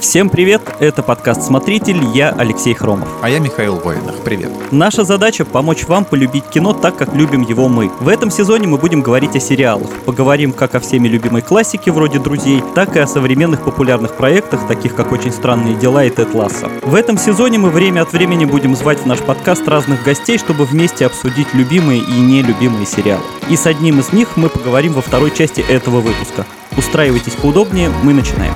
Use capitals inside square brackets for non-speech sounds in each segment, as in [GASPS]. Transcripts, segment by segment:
Всем привет, это подкаст «Смотритель», я Алексей Хромов. А я Михаил Воинах, привет. Наша задача – помочь вам полюбить кино так, как любим его мы. В этом сезоне мы будем говорить о сериалах. Поговорим как о всеми любимой классике вроде «Друзей», так и о современных популярных проектах, таких как «Очень странные дела» и «Тед Ласса». В этом сезоне мы время от времени будем звать в наш подкаст разных гостей, чтобы вместе обсудить любимые и нелюбимые сериалы. И с одним из них мы поговорим во второй части этого выпуска. Устраивайтесь поудобнее, мы начинаем.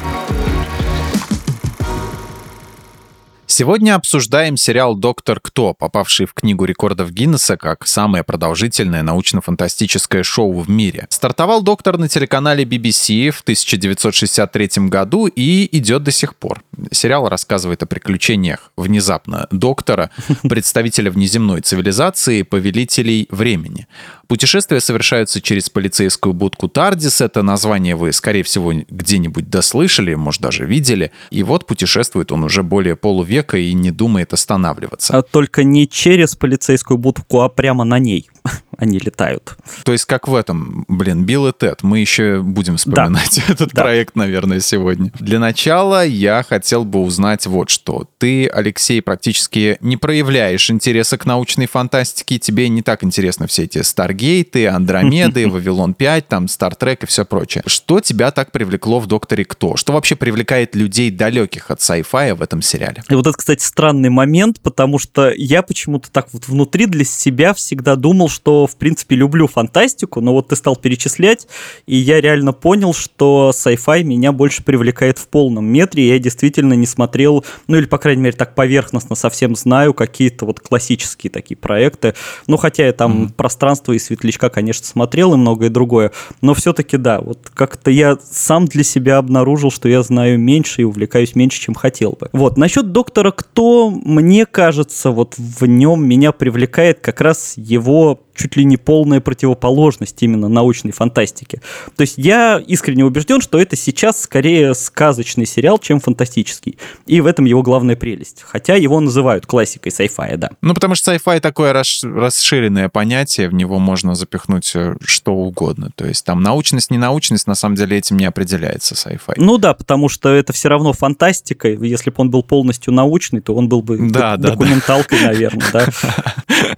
Сегодня обсуждаем сериал «Доктор Кто», попавший в Книгу рекордов Гиннесса как самое продолжительное научно-фантастическое шоу в мире. Стартовал «Доктор» на телеканале BBC в 1963 году и идет до сих пор. Сериал рассказывает о приключениях внезапно доктора, [LAUGHS] представителя внеземной цивилизации, повелителей времени. Путешествия совершаются через полицейскую будку Тардис. Это название вы, скорее всего, где-нибудь дослышали, может, даже видели. И вот путешествует он уже более полувека и не думает останавливаться. А только не через полицейскую будку, а прямо на ней они летают. То есть как в этом, блин, Билл и Тед. Мы еще будем вспоминать да. [LAUGHS] этот да. проект, наверное, сегодня. Для начала я хотел бы узнать вот что. Ты, Алексей, практически не проявляешь интереса к научной фантастике. Тебе не так интересны все эти Старгейты, Андромеды, [LAUGHS] Вавилон 5, там, Стартрек и все прочее. Что тебя так привлекло в Докторе Кто? Что вообще привлекает людей далеких от sci-fi в этом сериале? И вот это, кстати, странный момент, потому что я почему-то так вот внутри для себя всегда думал, что, в принципе, люблю фантастику, но вот ты стал перечислять, и я реально понял, что sci-fi меня больше привлекает в полном метре. Я действительно не смотрел, ну или, по крайней мере, так поверхностно совсем знаю какие-то вот классические такие проекты. Ну, хотя я там mm-hmm. «Пространство» и «Светлячка», конечно, смотрел и многое другое, но все-таки, да, вот как-то я сам для себя обнаружил, что я знаю меньше и увлекаюсь меньше, чем хотел бы. Вот, насчет «Доктора Кто», мне кажется, вот в нем меня привлекает как раз его чуть ли не полная противоположность именно научной фантастике. То есть я искренне убежден, что это сейчас скорее сказочный сериал, чем фантастический. И в этом его главная прелесть. Хотя его называют классикой sci-fi, да. Ну, потому что sci-fi такое расширенное понятие, в него можно запихнуть э, что угодно. То есть там научность, не научность, на самом деле этим не определяется sci-fi. Ну да, потому что это все равно фантастика. Если бы он был полностью научный, то он был бы да, документалкой, да. [LAUGHS] наверное, да.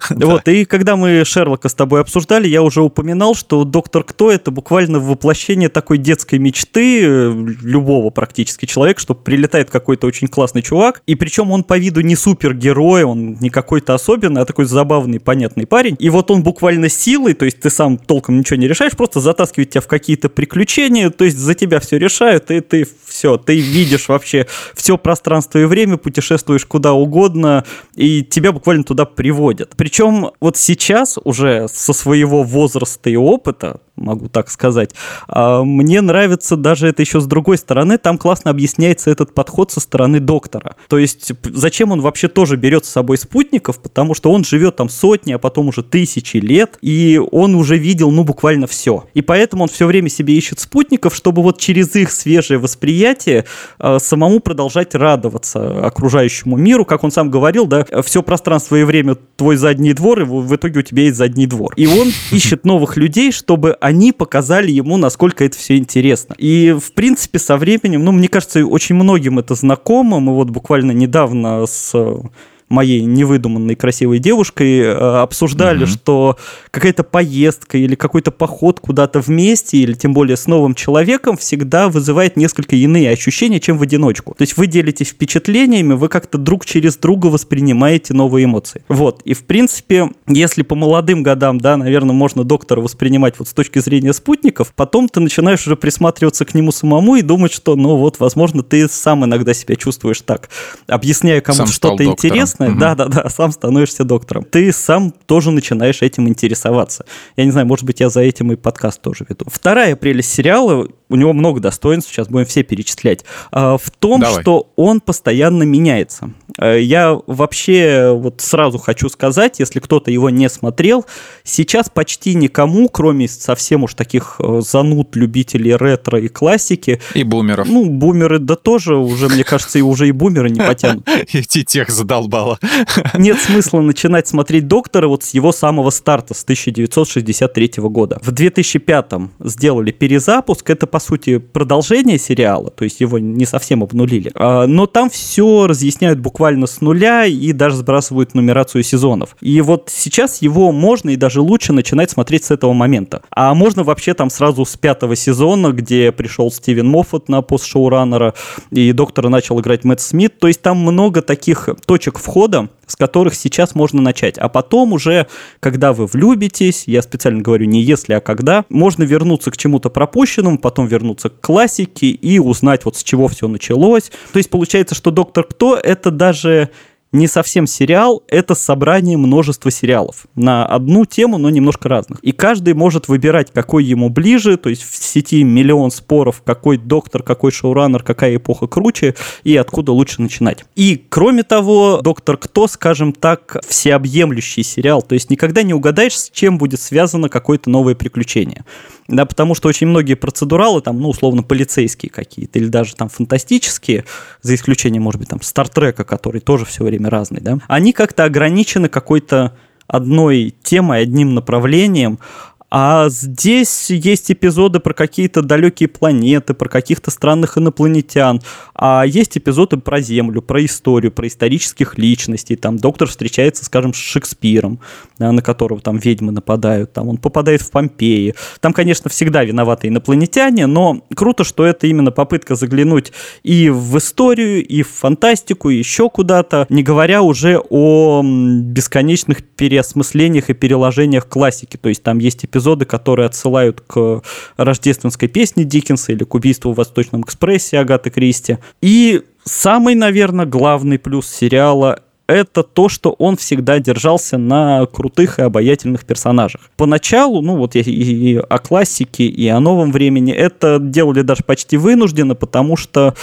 Вот, и когда мы Шер Шерлока с тобой обсуждали, я уже упоминал, что «Доктор Кто» — это буквально воплощение такой детской мечты э, любого практически человека, что прилетает какой-то очень классный чувак, и причем он по виду не супергерой, он не какой-то особенный, а такой забавный, понятный парень. И вот он буквально силой, то есть ты сам толком ничего не решаешь, просто затаскивает тебя в какие-то приключения, то есть за тебя все решают, и ты все, ты видишь вообще все пространство и время, путешествуешь куда угодно, и тебя буквально туда приводят. Причем вот сейчас уже уже со своего возраста и опыта, могу так сказать. А, мне нравится даже это еще с другой стороны. Там классно объясняется этот подход со стороны доктора. То есть зачем он вообще тоже берет с собой спутников, потому что он живет там сотни, а потом уже тысячи лет, и он уже видел, ну, буквально все. И поэтому он все время себе ищет спутников, чтобы вот через их свежее восприятие э, самому продолжать радоваться окружающему миру. Как он сам говорил, да, все пространство и время твой задний двор, и в итоге у тебя есть задний двор. И он [LAUGHS] ищет новых людей, чтобы они показали ему, насколько это все интересно. И, в принципе, со временем, ну, мне кажется, очень многим это знакомо. Мы вот буквально недавно с моей невыдуманной красивой девушкой э, обсуждали, угу. что какая-то поездка или какой-то поход куда-то вместе, или тем более с новым человеком, всегда вызывает несколько иные ощущения, чем в одиночку. То есть вы делитесь впечатлениями, вы как-то друг через друга воспринимаете новые эмоции. Вот. И в принципе, если по молодым годам, да, наверное, можно доктора воспринимать вот с точки зрения спутников, потом ты начинаешь уже присматриваться к нему самому и думать, что, ну вот, возможно, ты сам иногда себя чувствуешь так. Объясняя кому-то что-то интересное, интересное, да-да-да, сам становишься доктором. Ты сам тоже начинаешь этим интересоваться. Я не знаю, может быть, я за этим и подкаст тоже веду. Вторая прелесть сериала, у него много достоинств, сейчас будем все перечислять, а, в том, Давай. что он постоянно меняется. Э, я вообще вот сразу хочу сказать, если кто-то его не смотрел, сейчас почти никому, кроме совсем уж таких э, зануд, любителей ретро и классики. И бумеров. Ну, бумеры, да тоже уже, мне кажется, и уже и бумеры не [LAUGHS] потянут. И тех задолбал стало. [LAUGHS] Нет смысла начинать смотреть «Доктора» вот с его самого старта, с 1963 года. В 2005-м сделали перезапуск, это, по сути, продолжение сериала, то есть его не совсем обнулили. А, но там все разъясняют буквально с нуля и даже сбрасывают нумерацию сезонов. И вот сейчас его можно и даже лучше начинать смотреть с этого момента. А можно вообще там сразу с пятого сезона, где пришел Стивен Моффат на пост шоураннера, и доктора начал играть Мэтт Смит. То есть там много таких точек входа, с которых сейчас можно начать. А потом уже, когда вы влюбитесь, я специально говорю не если, а когда, можно вернуться к чему-то пропущенному, потом вернуться к классике и узнать вот с чего все началось. То есть получается, что «Доктор Кто» — это даже не совсем сериал, это собрание множества сериалов на одну тему, но немножко разных. И каждый может выбирать, какой ему ближе, то есть в сети миллион споров, какой доктор, какой шоураннер, какая эпоха круче и откуда лучше начинать. И кроме того, доктор Кто, скажем так, всеобъемлющий сериал, то есть никогда не угадаешь, с чем будет связано какое-то новое приключение да, потому что очень многие процедуралы, там, ну, условно, полицейские какие-то, или даже там фантастические, за исключением, может быть, там, Стартрека, который тоже все время разный, да, они как-то ограничены какой-то одной темой, одним направлением, а здесь есть эпизоды про какие-то далекие планеты, про каких-то странных инопланетян. А есть эпизоды про Землю, про историю, про исторических личностей. Там доктор встречается, скажем, с Шекспиром, да, на которого там ведьмы нападают. Там он попадает в Помпеи. Там, конечно, всегда виноваты инопланетяне, но круто, что это именно попытка заглянуть и в историю, и в фантастику, и еще куда-то, не говоря уже о бесконечных переосмыслениях и переложениях классики. То есть там есть эпизоды эпизоды, которые отсылают к рождественской песне Диккенса или к убийству в Восточном экспрессе Агаты Кристи. И самый, наверное, главный плюс сериала это то, что он всегда держался на крутых и обаятельных персонажах. Поначалу, ну вот и, и о классике, и о новом времени это делали даже почти вынужденно, потому что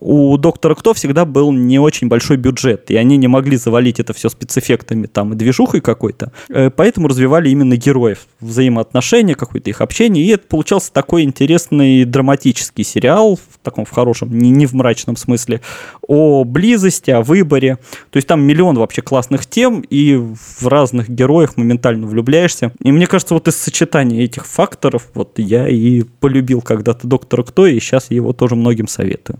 у Доктора Кто всегда был не очень большой бюджет, и они не могли завалить это все спецэффектами там и движухой какой-то, э, поэтому развивали именно героев, взаимоотношения, какое-то их общение, и это получался такой интересный драматический сериал, в таком в хорошем, не, не в мрачном смысле, о близости, о выборе, то есть там миллион вообще классных тем, и в разных героях моментально влюбляешься, и мне кажется, вот из сочетания этих факторов, вот я и полюбил когда-то Доктора Кто, и сейчас его тоже многим советую.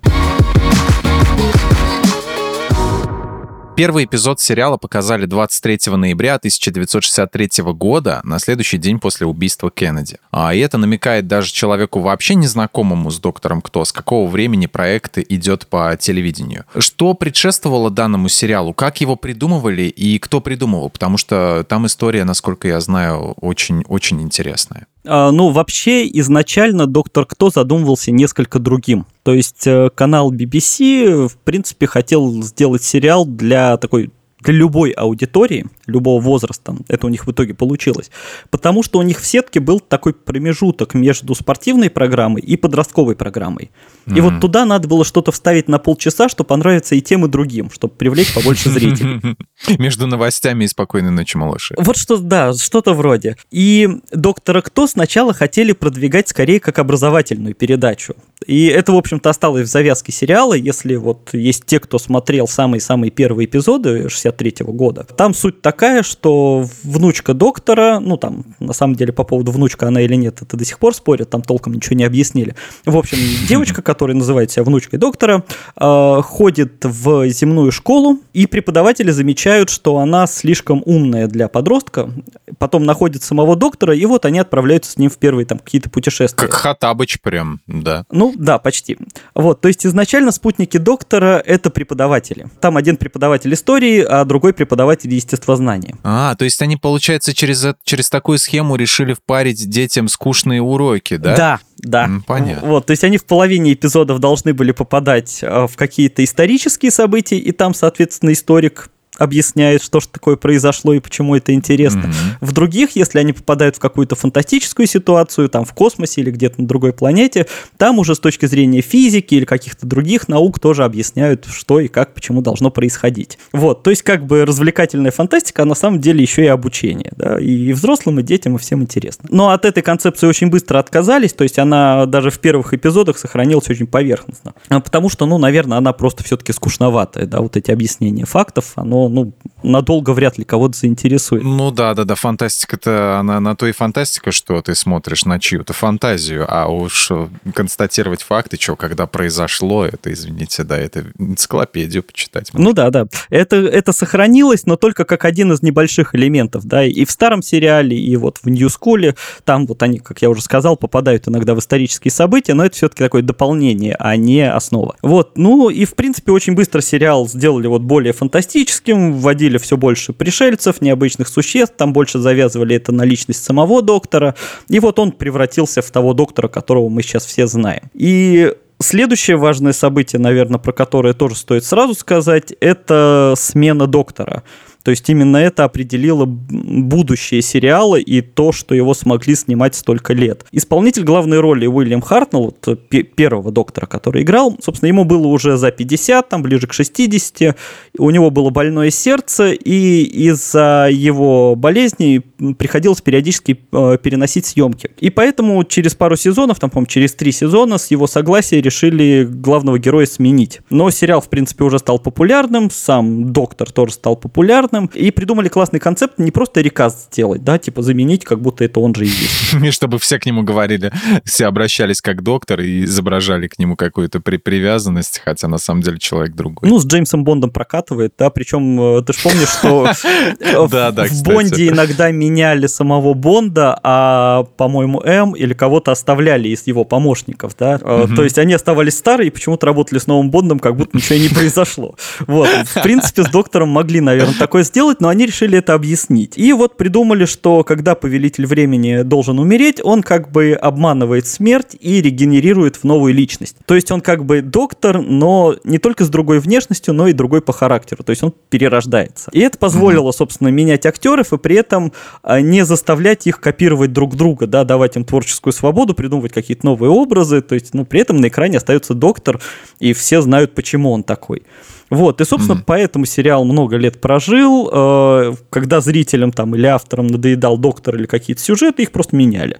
Первый эпизод сериала показали 23 ноября 1963 года, на следующий день после убийства Кеннеди. А, и это намекает даже человеку вообще незнакомому с доктором Кто, с какого времени проект идет по телевидению. Что предшествовало данному сериалу? Как его придумывали и кто придумывал? Потому что там история, насколько я знаю, очень-очень интересная. А, ну, вообще, изначально «Доктор Кто» задумывался несколько другим. То есть э, канал BBC, в принципе, хотел сделать сериал для такой для любой аудитории, любого возраста, это у них в итоге получилось, потому что у них в сетке был такой промежуток между спортивной программой и подростковой программой. И mm-hmm. вот туда надо было что-то вставить на полчаса, чтобы понравиться и тем, и другим, чтобы привлечь побольше зрителей. [LAUGHS] Между новостями и «Спокойной ночи, малыши». Вот что, да, что-то вроде. И «Доктора Кто» сначала хотели продвигать скорее как образовательную передачу. И это, в общем-то, осталось в завязке сериала, если вот есть те, кто смотрел самые-самые первые эпизоды 63 -го года. Там суть такая, что внучка доктора, ну там, на самом деле, по поводу внучка она или нет, это до сих пор спорят, там толком ничего не объяснили. В общем, [LAUGHS] девочка, которая называет себя внучкой доктора, э, ходит в земную школу, и преподаватели замечают, что она слишком умная для подростка, потом находит самого доктора, и вот они отправляются с ним в первые там какие-то путешествия. Как Хатабыч прям, да. Ну, да, почти. Вот, то есть изначально спутники доктора — это преподаватели. Там один преподаватель истории, а другой преподаватель естествознания. А, то есть они, получается, через, через такую схему решили впарить детям скучные уроки, да? Да, да. Понятно. Вот, то есть они в половине эпизодов должны были попадать а, в какие-то исторические события, и там, соответственно, историк объясняет, что же такое произошло и почему это интересно. Mm-hmm. В других, если они попадают в какую-то фантастическую ситуацию, там в космосе или где-то на другой планете, там уже с точки зрения физики или каких-то других наук тоже объясняют, что и как, почему должно происходить. Вот, то есть как бы развлекательная фантастика, а на самом деле еще и обучение, да, и взрослым, и детям, и всем интересно. Но от этой концепции очень быстро отказались, то есть она даже в первых эпизодах сохранилась очень поверхностно, а потому что, ну, наверное, она просто все-таки скучноватая, да, вот эти объяснения фактов, оно ну, надолго вряд ли кого-то заинтересует. Ну да, да, да, фантастика-то, она на то и фантастика, что ты смотришь на чью-то фантазию, а уж констатировать факты, что когда произошло, это, извините, да, это энциклопедию почитать. Можно. Ну да, да. Это, это сохранилось, но только как один из небольших элементов, да, и в старом сериале, и вот в Нью Скуле, там вот они, как я уже сказал, попадают иногда в исторические события, но это все-таки такое дополнение, а не основа. Вот, ну и в принципе очень быстро сериал сделали вот более фантастическим, вводили все больше пришельцев, необычных существ, там больше завязывали это на личность самого доктора, и вот он превратился в того доктора, которого мы сейчас все знаем. И Следующее важное событие, наверное, про которое тоже стоит сразу сказать, это смена доктора. То есть именно это определило будущее сериала и то, что его смогли снимать столько лет. Исполнитель главной роли Уильям Хартнелл, вот, первого доктора, который играл, собственно, ему было уже за 50, там ближе к 60, у него было больное сердце, и из-за его болезни приходилось периодически э, переносить съемки. И поэтому через пару сезонов, там, по-моему, через три сезона с его согласия решили главного героя сменить. Но сериал, в принципе, уже стал популярным, сам доктор тоже стал популярным, понятным, и придумали классный концепт не просто рекаст сделать, да, типа заменить, как будто это он же и есть. [LAUGHS] И чтобы все к нему говорили, все обращались как доктор и изображали к нему какую-то при привязанность, хотя на самом деле человек другой. Ну, с Джеймсом Бондом прокатывает, да, причем э, ты же помнишь, что [LAUGHS] в Бонде иногда меняли самого Бонда, а, по-моему, М или кого-то оставляли из его помощников, да, э, то есть они оставались старые и почему-то работали с новым Бондом, как будто ничего не [LAUGHS] произошло. Вот, в принципе, с доктором могли, наверное, такое сделать, но они решили это объяснить. И вот придумали, что когда повелитель времени должен умереть, он как бы обманывает смерть и регенерирует в новую личность. То есть он как бы доктор, но не только с другой внешностью, но и другой по характеру. То есть он перерождается. И это позволило, собственно, менять актеров и при этом а, не заставлять их копировать друг друга, да, давать им творческую свободу, придумывать какие-то новые образы. То есть, ну, при этом на экране остается доктор, и все знают, почему он такой. Вот, и, собственно, mm-hmm. поэтому сериал много лет прожил. Э, когда зрителям там или авторам надоедал доктор или какие-то сюжеты, их просто меняли.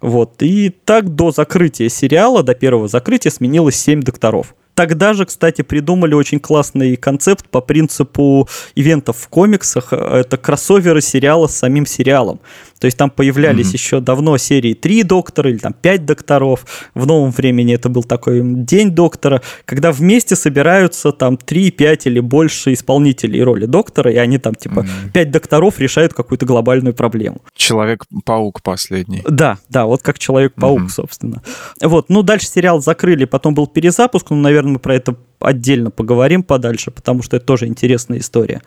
Вот, и так до закрытия сериала, до первого закрытия сменилось 7 докторов. Тогда же, кстати, придумали очень классный концепт по принципу ивентов в комиксах. Это кроссоверы сериала с самим сериалом. То есть там появлялись mm-hmm. еще давно серии три доктора или там пять докторов. В новом времени это был такой день доктора, когда вместе собираются там три, пять или больше исполнителей роли доктора, и они там типа mm-hmm. 5 докторов решают какую-то глобальную проблему. Человек-паук последний. Да, да, вот как Человек-паук, mm-hmm. собственно. Вот, ну дальше сериал закрыли, потом был перезапуск, ну, наверное, мы про это отдельно поговорим подальше, потому что это тоже интересная история.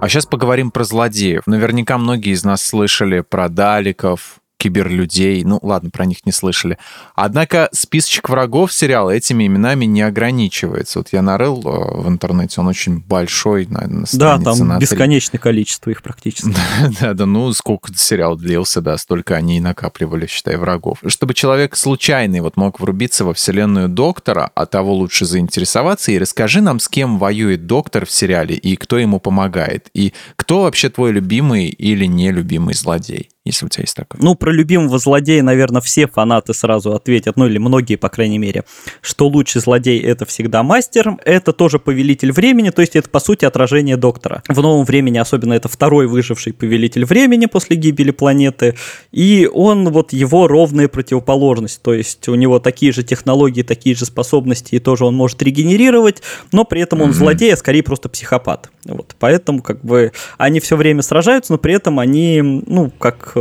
А сейчас поговорим про злодеев. Наверняка многие из нас слышали про даликов, киберлюдей. Ну, ладно, про них не слышали. Однако списочек врагов сериала этими именами не ограничивается. Вот я нарыл э, в интернете, он очень большой, наверное, Да, там на бесконечное количество их практически. [LAUGHS] да, да, ну, сколько сериал длился, да, столько они и накапливали, считай, врагов. Чтобы человек случайный вот мог врубиться во вселенную Доктора, а того лучше заинтересоваться, и расскажи нам, с кем воюет Доктор в сериале, и кто ему помогает, и кто вообще твой любимый или нелюбимый злодей если у тебя есть такое. Ну, про любимого злодея, наверное, все фанаты сразу ответят, ну или многие, по крайней мере, что лучший злодей это всегда мастер, это тоже повелитель времени, то есть это, по сути, отражение доктора. В новом времени особенно это второй выживший повелитель времени после гибели планеты, и он вот его ровная противоположность, то есть у него такие же технологии, такие же способности, и тоже он может регенерировать, но при этом он mm-hmm. злодей, а скорее просто психопат. Вот, поэтому как бы они все время сражаются, но при этом они, ну, как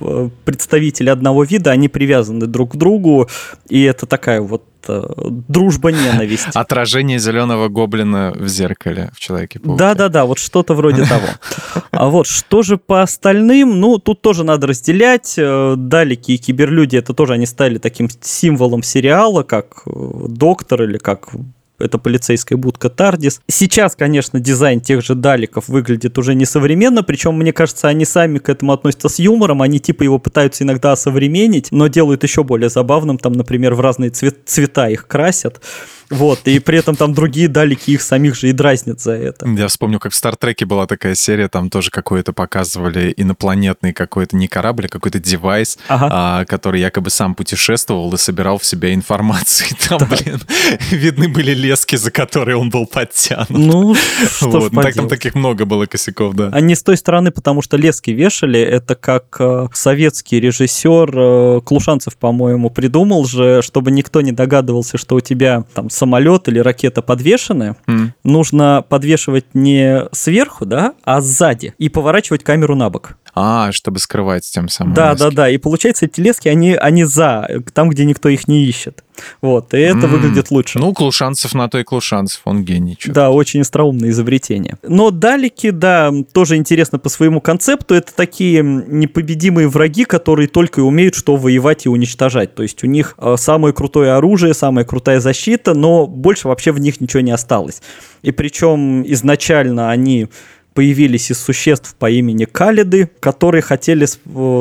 Э, представители одного вида, они привязаны друг к другу, и это такая вот э, дружба-ненависть. [LAUGHS] Отражение зеленого гоблина в зеркале в человеке Да-да-да, вот что-то вроде [LAUGHS] того. А вот что же по остальным? Ну, тут тоже надо разделять. Э, Далики и киберлюди, это тоже они стали таким символом сериала, как Доктор или как это полицейская будка Тардис. Сейчас, конечно, дизайн тех же даликов выглядит уже несовременно, причем, мне кажется, они сами к этому относятся с юмором, они типа его пытаются иногда осовременить, но делают еще более забавным, там, например, в разные цвет цвета их красят. Вот, и при этом там другие далеки их самих же и дразнят за это. Я вспомню, как в Стартреке была такая серия, там тоже какое-то показывали инопланетный какой-то, не корабль, а какой-то девайс, ага. а, который якобы сам путешествовал и собирал в себя информацию. [LAUGHS] Там, да. блин, видны были лески, за которые он был подтянут. Ну, что [LAUGHS] вот. ну, так там таких много было косяков, да. Они с той стороны, потому что лески вешали, это как э, советский режиссер э, Клушанцев, по-моему, придумал же, чтобы никто не догадывался, что у тебя там самолет или ракета подвешены, mm. нужно подвешивать не сверху, да, а сзади и поворачивать камеру на бок. А, чтобы скрывать тем самым. Да, лески. да, да. И получается, эти лески, они, они за, там, где никто их не ищет. Вот, и это mm. выглядит лучше. Ну, Клушанцев на то и Клушанцев, он гений. Что да, очень остроумное изобретение. Но далеки, да, тоже интересно по своему концепту. Это такие непобедимые враги, которые только и умеют что воевать и уничтожать. То есть у них э, самое крутое оружие, самая крутая защита, но больше вообще в них ничего не осталось. И причем изначально они появились из существ по имени Калиды, которые хотели,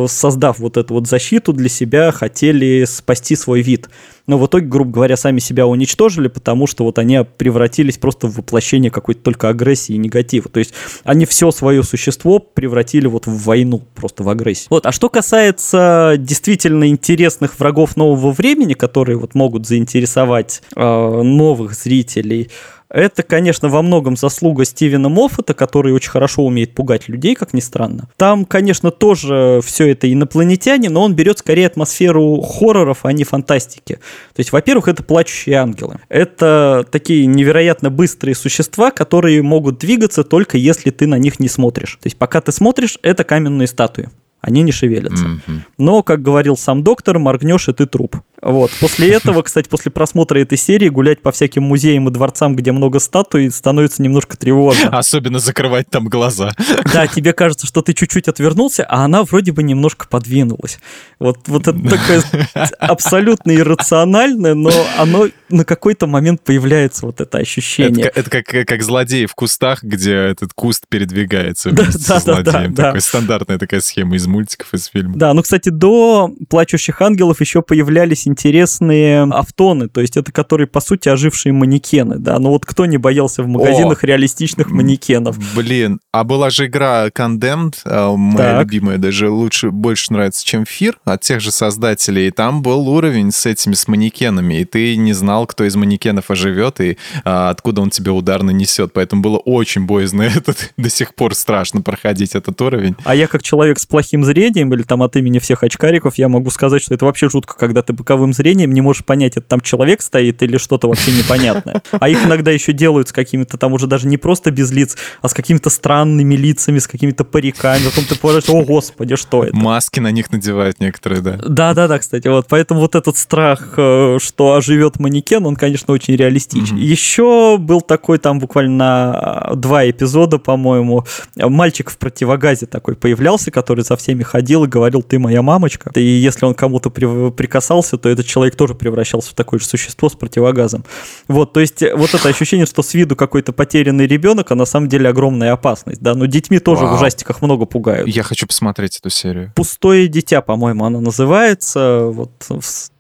создав вот эту вот защиту для себя, хотели спасти свой вид. Но в итоге, грубо говоря, сами себя уничтожили, потому что вот они превратились просто в воплощение какой-то только агрессии и негатива. То есть они все свое существо превратили вот в войну, просто в агрессию. Вот, а что касается действительно интересных врагов нового времени, которые вот могут заинтересовать э, новых зрителей, это, конечно, во многом заслуга Стивена Моффата, который очень хорошо умеет пугать людей, как ни странно. Там, конечно, тоже все это инопланетяне, но он берет скорее атмосферу хорроров, а не фантастики. То есть, во-первых, это плачущие ангелы. Это такие невероятно быстрые существа, которые могут двигаться только если ты на них не смотришь. То есть, пока ты смотришь, это каменные статуи они не шевелятся. Mm-hmm. Но, как говорил сам доктор, моргнешь, и ты труп. Вот. После этого, кстати, после просмотра этой серии гулять по всяким музеям и дворцам, где много статуй, становится немножко тревожно. Особенно закрывать там глаза. Да, тебе кажется, что ты чуть-чуть отвернулся, а она вроде бы немножко подвинулась. Вот, вот это такое абсолютно иррациональное, но оно на какой-то момент появляется вот это ощущение. Это, это как, как злодей в кустах, где этот куст передвигается да, да, злодеем. Да, да, Такая стандартная такая схема из мультиков, из фильмов. Да, ну, кстати, до «Плачущих ангелов» еще появлялись интересные автоны, то есть это которые, по сути, ожившие манекены, да, ну вот кто не боялся в магазинах О, реалистичных манекенов? Блин, а была же игра Condemned, э, моя так. любимая, даже лучше, больше нравится, чем Фир, от тех же создателей, и там был уровень с этими, с манекенами, и ты не знал, кто из манекенов оживет и а, откуда он тебе удар нанесет, поэтому было очень боязно [LAUGHS] этот, до сих пор страшно проходить этот уровень. А я как человек с плохим зрением или там от имени всех очкариков, я могу сказать, что это вообще жутко, когда ты боковым зрением не можешь понять, это там человек стоит или что-то вообще непонятное. А их иногда еще делают с какими-то там уже даже не просто без лиц, а с какими-то странными лицами, с какими-то париками. Потом ты понимаешь, о господи, что это? Маски на них надевают некоторые, да. Да-да-да, кстати, вот. Поэтому вот этот страх, э, что оживет манекен, он, конечно, очень реалистичен. Mm-hmm. Еще был такой там буквально на два эпизода, по-моему, мальчик в противогазе такой появлялся, который за всеми ходил и говорил, ты моя мамочка. И если он кому-то прикасался, то этот человек тоже превращался в такое же существо с противогазом. Вот, то есть вот это ощущение, что с виду какой-то потерянный ребенок, а на самом деле огромная опасность, да, но детьми тоже Вау. в ужастиках много пугают. Я хочу посмотреть эту серию. «Пустое дитя», по-моему, она называется, вот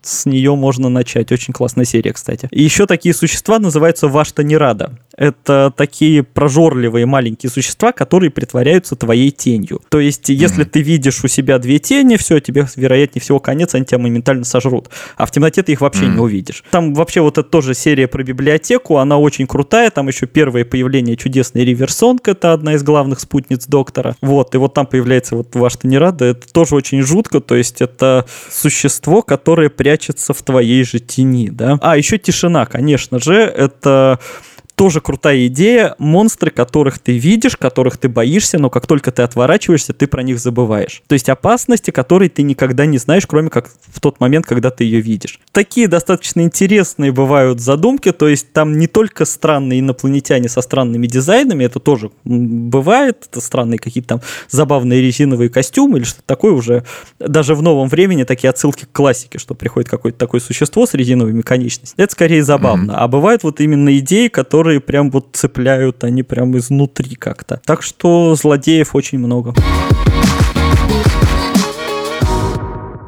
с нее можно начать. Очень классная серия, кстати. И еще такие существа называются Вашта Нерада. Это такие прожорливые маленькие существа, которые притворяются твоей тенью. То есть, если mm-hmm. ты видишь у себя две тени, все, тебе, вероятнее всего, конец, они тебя моментально сожрут. А в темноте ты их вообще mm-hmm. не увидишь. Там вообще вот это тоже серия про библиотеку, она очень крутая. Там еще первое появление чудесной Риверсонг, это одна из главных спутниц доктора. Вот, и вот там появляется вот Вашта Нерада. Это тоже очень жутко, то есть это существо, которое прячется прячется в твоей же тени, да. А, еще тишина, конечно же, это тоже крутая идея. Монстры, которых ты видишь, которых ты боишься, но как только ты отворачиваешься, ты про них забываешь. То есть опасности, которые ты никогда не знаешь, кроме как в тот момент, когда ты ее видишь. Такие достаточно интересные бывают задумки, то есть там не только странные инопланетяне со странными дизайнами, это тоже бывает, это странные какие-то там забавные резиновые костюмы или что-то такое уже. Даже в новом времени такие отсылки к классике, что приходит какое-то такое существо с резиновыми конечностями. Это скорее забавно. Mm-hmm. А бывают вот именно идеи, которые которые прям вот цепляют, они прям изнутри как-то. Так что злодеев очень много.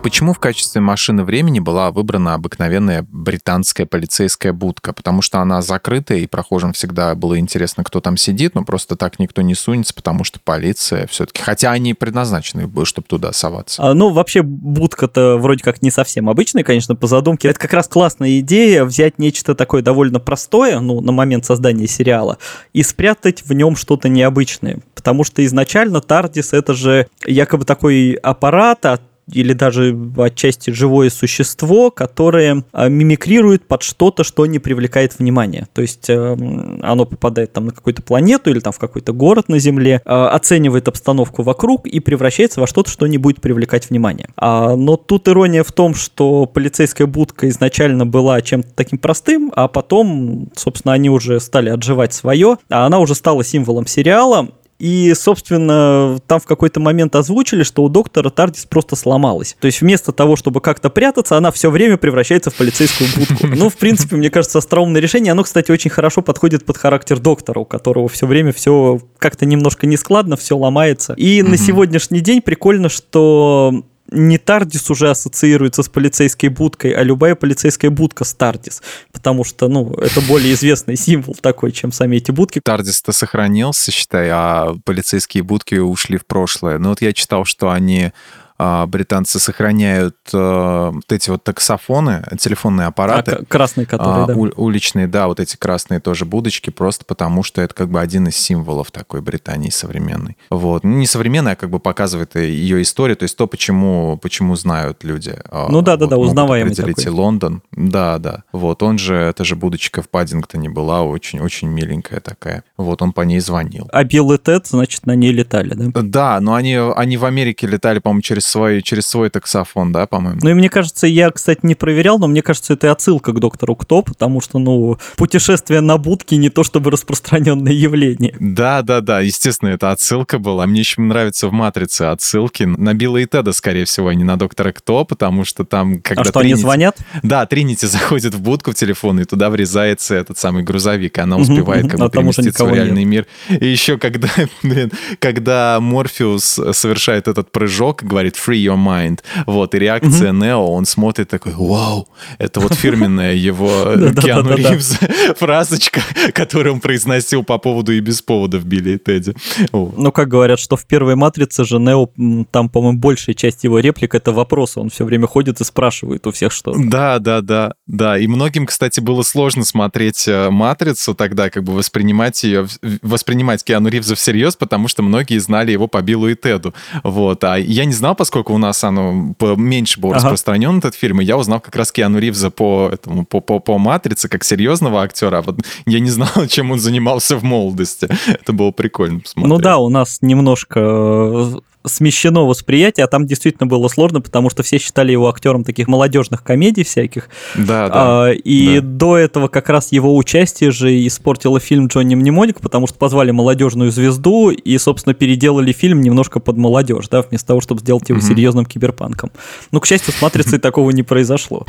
Почему в качестве машины времени была выбрана обыкновенная британская полицейская будка? Потому что она закрытая, и прохожим всегда было интересно, кто там сидит, но просто так никто не сунется, потому что полиция все-таки... Хотя они предназначены, чтобы туда соваться. А, ну, вообще, будка-то вроде как не совсем обычная, конечно, по задумке. Это как раз классная идея взять нечто такое довольно простое, ну, на момент создания сериала, и спрятать в нем что-то необычное. Потому что изначально Тардис это же якобы такой аппарат, от или даже отчасти живое существо, которое а, мимикрирует под что-то, что не привлекает внимания. То есть эм, оно попадает там на какую-то планету или там в какой-то город на Земле, а, оценивает обстановку вокруг и превращается во что-то, что не будет привлекать внимание. А, но тут ирония в том, что полицейская будка изначально была чем-то таким простым, а потом, собственно, они уже стали отживать свое, а она уже стала символом сериала, и, собственно, там в какой-то момент озвучили, что у доктора Тардис просто сломалась. То есть вместо того, чтобы как-то прятаться, она все время превращается в полицейскую будку. Ну, в принципе, мне кажется, остроумное решение. Оно, кстати, очень хорошо подходит под характер доктора, у которого все время все как-то немножко нескладно, все ломается. И на сегодняшний день прикольно, что не Тардис уже ассоциируется с полицейской будкой, а любая полицейская будка с Тардис, потому что, ну, это более известный символ такой, чем сами эти будки. Тардис-то сохранился, считай, а полицейские будки ушли в прошлое. Ну вот я читал, что они британцы сохраняют а, вот эти вот таксофоны, телефонные аппараты. А, красные, которые, а, да. уличные, да, вот эти красные тоже будочки, просто потому что это как бы один из символов такой Британии современной. Вот. Ну, не современная, а как бы показывает ее историю, то есть то, почему, почему знают люди. Ну да-да-да, вот, узнаваемый определить такой. Лондон. Да, да. Вот, он же, это же будочка в Паддингтоне была, очень-очень миленькая такая. Вот, он по ней звонил. А Билл и Тед, значит, на ней летали, да? Да, но они, они в Америке летали, по-моему, через свой, через свой таксофон, да, по-моему? Ну и мне кажется, я, кстати, не проверял, но мне кажется, это отсылка к доктору Кто, потому что, ну, путешествие на будке не то чтобы распространенное явление. Да, да, да, естественно, это отсылка была. Мне еще нравится в «Матрице» отсылки на Билла и Теда, скорее всего, а не на доктора Кто, потому что там, когда... А что, Тринити... они звонят? Да, Тринити [LAUGHS] заходит в будку в телефон, и туда врезается этот самый грузовик, и она успевает как бы а переместиться в реальный мир. И еще когда, [LAUGHS] блин, когда Морфеус совершает этот прыжок, говорит free your mind. Вот, и реакция Нео, он смотрит такой, вау, это вот фирменная его [LAUGHS] Киану Ривз [LAUGHS] фразочка, которую он произносил по поводу и без повода в Билли и Тедди. Ну, как говорят, что в первой «Матрице» же Нео, там, по-моему, большая часть его реплик — это вопросы. Он все время ходит и спрашивает у всех что-то. Да, да, да, да. И многим, кстати, было сложно смотреть э, «Матрицу» тогда, как бы воспринимать ее, воспринимать Киану Ривза всерьез, потому что многие знали его по Биллу и Теду. Вот. А я не знал, поскольку у нас оно меньше был ага. распространен, этот фильм, и я узнал как раз Киану Ривза по, этому, по, по, по «Матрице», как серьезного актера, а вот я не знал, [LAUGHS] чем он занимался в молодости. Это было прикольно посмотреть. Ну да, у нас немножко э, смещено восприятие, а там действительно было сложно, потому что все считали его актером таких молодежных комедий всяких. Да, да. А, и да. до этого как раз его участие же испортило фильм Джонни Мнемоник, потому что позвали молодежную звезду и, собственно, переделали фильм немножко под молодежь, да, вместо того, чтобы сделать его mm-hmm. серьезным киберпанком. Но, к счастью, с «Матрицей» [LAUGHS] такого не произошло.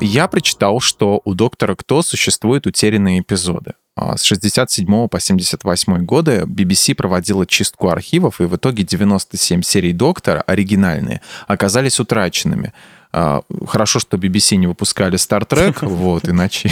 Я прочитал, что у «Доктора Кто» существуют утерянные эпизоды. А, с 67 по 78 годы BBC проводила чистку архивов, и в итоге 97 серий «Доктора», оригинальные, оказались утраченными. А, хорошо, что BBC не выпускали Star Trek, [LAUGHS] вот, иначе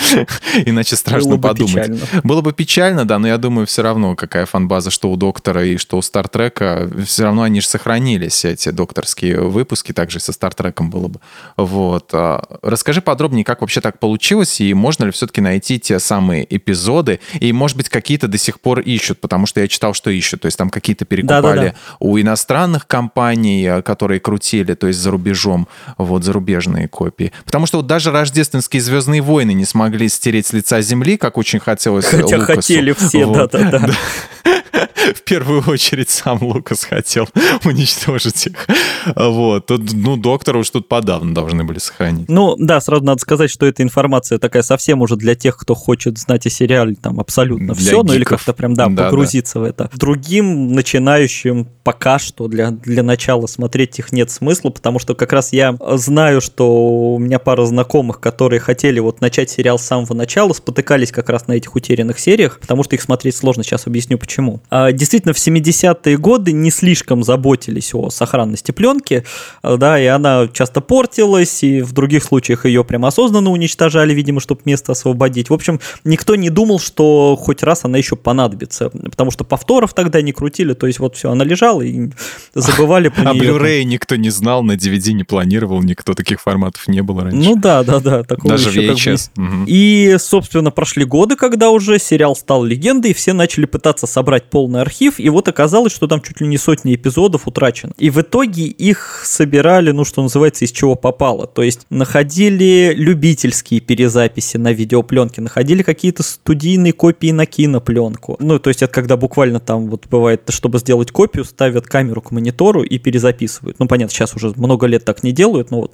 [LAUGHS] Иначе страшно Было подумать. Печально. Было бы печально, да, но я думаю, все равно, какая фанбаза, что у Доктора и что у Стартрека, все равно они же сохранились, эти докторские выпуски, также со Стартреком было бы. Вот. А, расскажи подробнее, как вообще так получилось, и можно ли все-таки найти те самые эпизоды, и, может быть, какие-то до сих пор ищут, потому что я читал, что ищут, то есть там какие-то перекупали да, да, да. у иностранных компаний, а, которые крутили, то есть за рубежом, вот, зарубежные копии. Потому что вот даже рождественские «Звездные войны» не смогли могли стереть с лица земли, как очень хотелось Хотя Лукасу. хотели все, да-да-да. [LAUGHS] в первую очередь сам Лукас хотел [LAUGHS] уничтожить их. Вот. Тут, ну, доктора уж тут подавно должны были сохранить. Ну, да, сразу надо сказать, что эта информация такая совсем уже для тех, кто хочет знать о сериале там абсолютно для все, гиков. ну или как-то прям, да, да погрузиться да. в это. Другим начинающим пока что для, для начала смотреть их нет смысла, потому что как раз я знаю, что у меня пара знакомых, которые хотели вот начать сериал с самого начала, спотыкались как раз на этих утерянных сериях, потому что их смотреть сложно, сейчас объясню почему. Почему. А, действительно, в 70-е годы не слишком заботились о сохранности пленки, а, да, и она часто портилась, и в других случаях ее прям осознанно уничтожали, видимо, чтобы место освободить. В общем, никто не думал, что хоть раз она еще понадобится, потому что повторов тогда не крутили, то есть вот все, она лежала и забывали [LAUGHS] про нее. А Blu-ray никто не знал, на DVD не планировал, никто таких форматов не было раньше. Ну да, да, да. Даже VHS. Как бы... угу. И, собственно, прошли годы, когда уже сериал стал легендой, и все начали пытаться собрать полный архив, и вот оказалось, что там чуть ли не сотни эпизодов утрачено. И в итоге их собирали, ну, что называется, из чего попало. То есть находили любительские перезаписи на видеопленке, находили какие-то студийные копии на кинопленку. Ну, то есть это когда буквально там вот бывает, чтобы сделать копию, ставят камеру к монитору и перезаписывают. Ну, понятно, сейчас уже много лет так не делают, но вот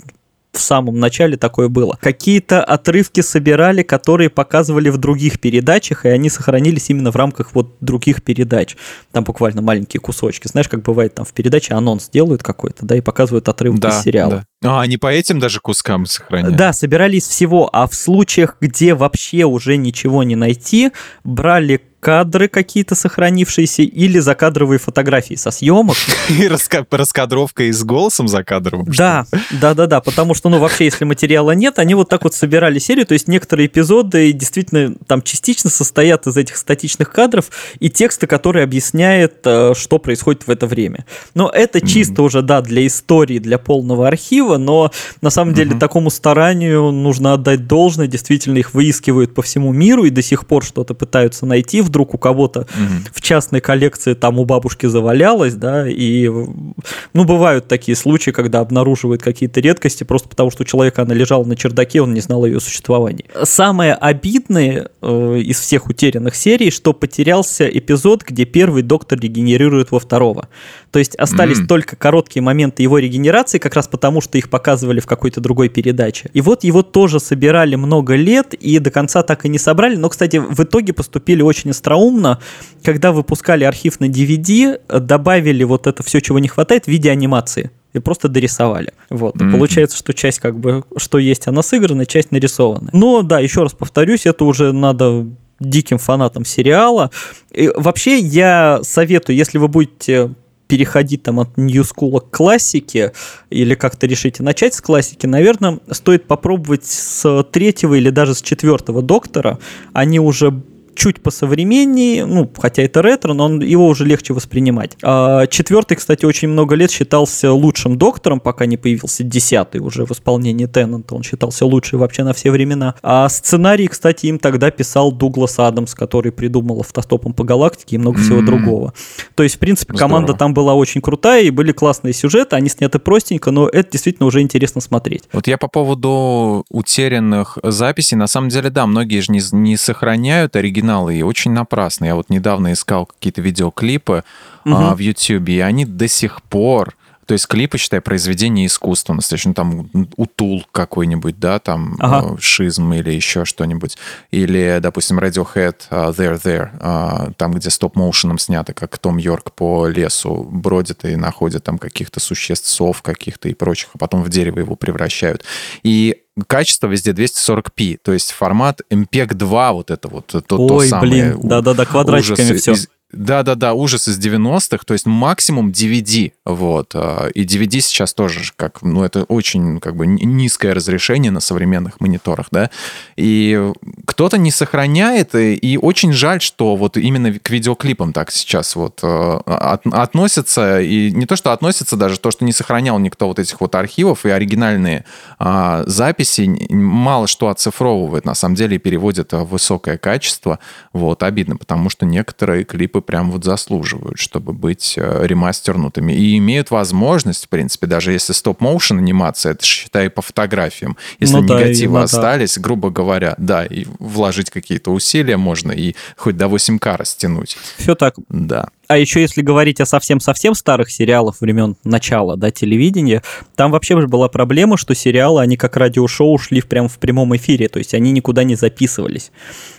в самом начале такое было. Какие-то отрывки собирали, которые показывали в других передачах, и они сохранились именно в рамках вот других передач. Там буквально маленькие кусочки. Знаешь, как бывает там в передаче анонс делают какой-то, да, и показывают отрывок да, из сериала. Да. А, они по этим даже кускам сохраняют? Да, собирали из всего, а в случаях, где вообще уже ничего не найти, брали кадры какие-то сохранившиеся или закадровые фотографии со съемок. [LAUGHS] И раскадровка и с голосом закадровым. Да, да, да, да, потому что, ну, вообще, если материала нет, они вот так вот собирали серию, то есть некоторые эпизоды действительно там частично состоят из этих статичных кадров и текста, который объясняет, э, что происходит в это время. Но это чисто уже, да, для истории, для полного архива, но на самом деле такому старанию нужно отдать должное, действительно их выискивают по всему миру и до сих пор что-то пытаются найти в вдруг у кого-то угу. в частной коллекции там у бабушки завалялось, да, и, ну, бывают такие случаи, когда обнаруживают какие-то редкости просто потому, что у человека она лежала на чердаке, он не знал о ее существовании. Самое обидное э, из всех утерянных серий, что потерялся эпизод, где первый доктор регенерирует во второго. То есть остались mm только короткие моменты его регенерации, как раз потому, что их показывали в какой-то другой передаче. И вот его тоже собирали много лет и до конца так и не собрали. Но, кстати, в итоге поступили очень остроумно. Когда выпускали архив на DVD, добавили вот это все, чего не хватает, в виде анимации и просто дорисовали. Вот. Mm-hmm. получается, что часть как бы, что есть, она сыграна, часть нарисована. Но да, еще раз повторюсь, это уже надо диким фанатам сериала. И вообще я советую, если вы будете переходить там от New School к классике, или как-то решите начать с классики, наверное, стоит попробовать с третьего или даже с четвертого доктора. Они уже чуть посовременнее, ну, хотя это ретро, но он, его уже легче воспринимать. А, четвертый, кстати, очень много лет считался лучшим доктором, пока не появился десятый уже в исполнении Теннанта, он считался лучший вообще на все времена. А сценарий, кстати, им тогда писал Дуглас Адамс, который придумал автостопом по галактике и много mm-hmm. всего другого. То есть, в принципе, Здорово. команда там была очень крутая, и были классные сюжеты, они сняты простенько, но это действительно уже интересно смотреть. Вот я по поводу утерянных записей, на самом деле, да, многие же не, не сохраняют оригинал оригиналы, и очень напрасно. Я вот недавно искал какие-то видеоклипы угу. а, в YouTube, и они до сих пор то есть клипы, считай, произведение искусства, настоящее, ну, там утул какой-нибудь, да, там ага. Э, шизм или еще что-нибудь. Или, допустим, Radiohead uh, There There, uh, там, где стоп-моушеном снято, как Том Йорк по лесу бродит и находит там каких-то существ, сов каких-то и прочих, а потом в дерево его превращают. И качество везде 240p, то есть формат MPEG 2, вот это вот, то, Ой, то самое. блин, да-да-да, квадратиками все. Да-да-да, ужас из 90-х, то есть максимум DVD, вот. А, и DVD сейчас тоже как, ну, это очень как бы низкое разрешение на современных мониторах, да. И кто-то не сохраняет, и очень жаль, что вот именно к видеоклипам так сейчас вот а, от, относятся, и не то, что относятся даже, то, что не сохранял никто вот этих вот архивов, и оригинальные а, записи мало что оцифровывает, на самом деле, и переводит в высокое качество, вот, обидно, потому что некоторые клипы прям вот заслуживают, чтобы быть э, ремастернутыми. И имеют возможность, в принципе, даже если стоп-моушен анимация, это считай по фотографиям. Если ну, негативы да, остались, да. грубо говоря, да, и вложить какие-то усилия можно, и хоть до 8К растянуть. Все так. Да. А еще если говорить о совсем-совсем старых сериалах времен начала да, телевидения, там вообще же была проблема, что сериалы, они как радиошоу шли прямо в прямом эфире, то есть они никуда не записывались.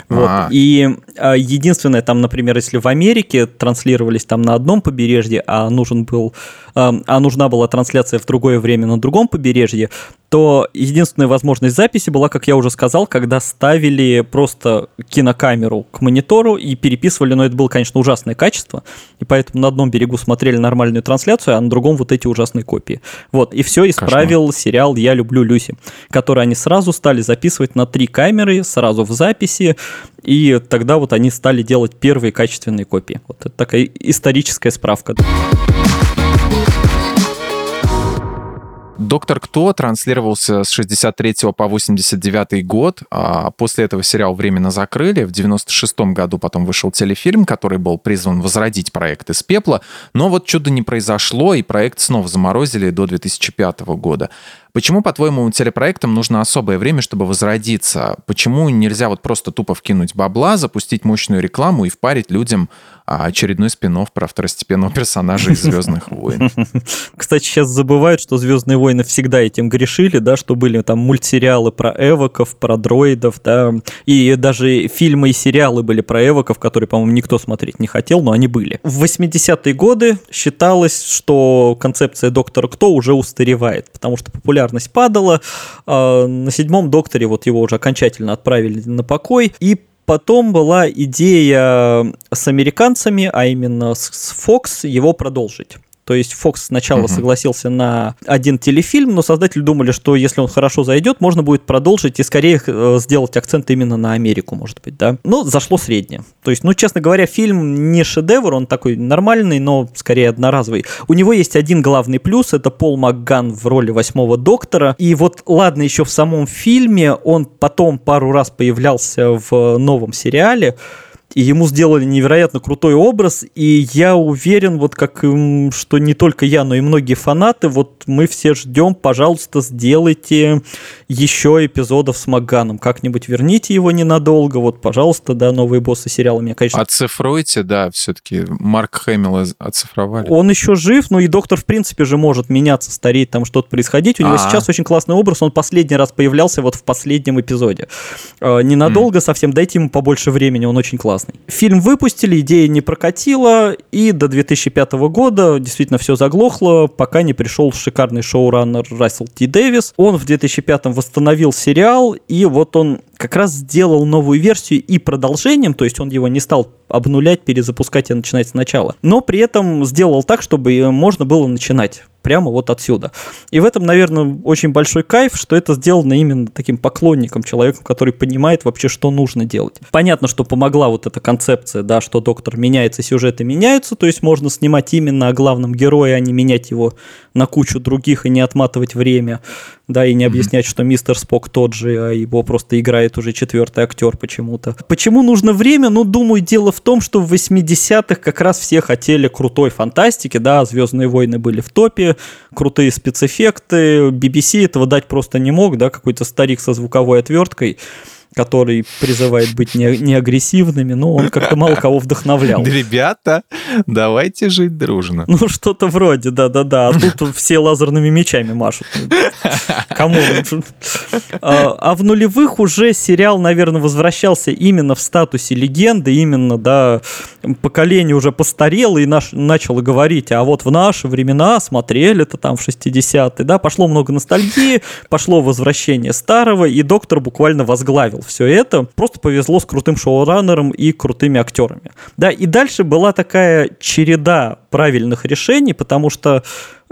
Вот. И а, единственное, там, например, если в Америке транслировались там на одном побережье, а нужен был, а, а нужна была трансляция в другое время на другом побережье, то единственная возможность записи была, как я уже сказал, когда ставили просто кинокамеру к монитору и переписывали, но это было, конечно, ужасное качество, и поэтому на одном берегу смотрели нормальную трансляцию, а на другом вот эти ужасные копии. Вот, и все исправил Кошмар. сериал «Я люблю Люси», который они сразу стали записывать на три камеры, сразу в записи, и тогда вот они стали делать первые качественные копии. Вот это такая историческая справка. «Доктор Кто» транслировался с 63 по 89 год. А после этого сериал временно закрыли. В 96 году потом вышел телефильм, который был призван возродить проект из пепла. Но вот чудо не произошло, и проект снова заморозили до 2005 года. Почему, по-твоему, телепроектам нужно особое время, чтобы возродиться? Почему нельзя вот просто тупо вкинуть бабла, запустить мощную рекламу и впарить людям а, очередной спин про второстепенного персонажа из «Звездных войн»? [LAUGHS] Кстати, сейчас забывают, что «Звездные войны» всегда этим грешили, да, что были там мультсериалы про эвоков, про дроидов, да, и даже фильмы и сериалы были про эвоков, которые, по-моему, никто смотреть не хотел, но они были. В 80-е годы считалось, что концепция «Доктора Кто» уже устаревает, потому что популярность популярность падала. А, на седьмом докторе вот его уже окончательно отправили на покой. И потом была идея с американцами, а именно с Fox, его продолжить. То есть Fox сначала угу. согласился на один телефильм, но создатели думали, что если он хорошо зайдет, можно будет продолжить и скорее э, сделать акцент именно на Америку, может быть, да. Но зашло среднее. То есть, ну, честно говоря, фильм не шедевр, он такой нормальный, но скорее одноразовый. У него есть один главный плюс, это Пол Макган в роли восьмого доктора. И вот, ладно, еще в самом фильме он потом пару раз появлялся в новом сериале, и ему сделали невероятно крутой образ, и я уверен, вот как, что не только я, но и многие фанаты, вот мы все ждем, пожалуйста, сделайте еще эпизодов с Маганом, как-нибудь верните его ненадолго, вот, пожалуйста, да, новые боссы сериала, мне, конечно... Оцифруйте, да, все-таки Марк Хэмилла оцифровали. Он еще жив, ну и доктор, в принципе, же может меняться, стареть, там что-то происходить, у него А-а-а. сейчас очень классный образ, он последний раз появлялся вот в последнем эпизоде. А, ненадолго mm. совсем, дайте ему побольше времени, он очень классный. Фильм выпустили, идея не прокатила, и до 2005 года действительно все заглохло, пока не пришел шикарный шоураннер Рассел Т. Дэвис. Он в 2005 восстановил сериал, и вот он как раз сделал новую версию и продолжением, то есть он его не стал обнулять, перезапускать и начинать сначала, но при этом сделал так, чтобы можно было начинать прямо вот отсюда. И в этом, наверное, очень большой кайф, что это сделано именно таким поклонником, человеком, который понимает вообще, что нужно делать. Понятно, что помогла вот эта концепция, да, что доктор меняется, сюжеты меняются, то есть можно снимать именно о главном герое, а не менять его на кучу других и не отматывать время, да, и не объяснять, что мистер Спок тот же, а его просто играет уже четвертый актер почему-то. Почему нужно время? Ну, думаю, дело в том, что в 80-х как раз все хотели крутой фантастики, да, Звездные войны были в топе, крутые спецэффекты, BBC этого дать просто не мог, да, какой-то старик со звуковой отверткой который призывает быть не, не агрессивными, но он как-то мало [LAUGHS] кого вдохновлял. Ребята, давайте жить дружно. Ну, что-то вроде, да-да-да. А тут [LAUGHS] все лазерными мечами машут. Кому? А, а в нулевых уже сериал, наверное, возвращался именно в статусе легенды, именно, да, поколение уже постарело и наш, начало говорить, а вот в наши времена смотрели это там в 60-е, да, пошло много ностальгии, пошло возвращение старого, и доктор буквально возглавил все это. Просто повезло с крутым шоураннером и крутыми актерами. Да, и дальше была такая череда правильных решений, потому что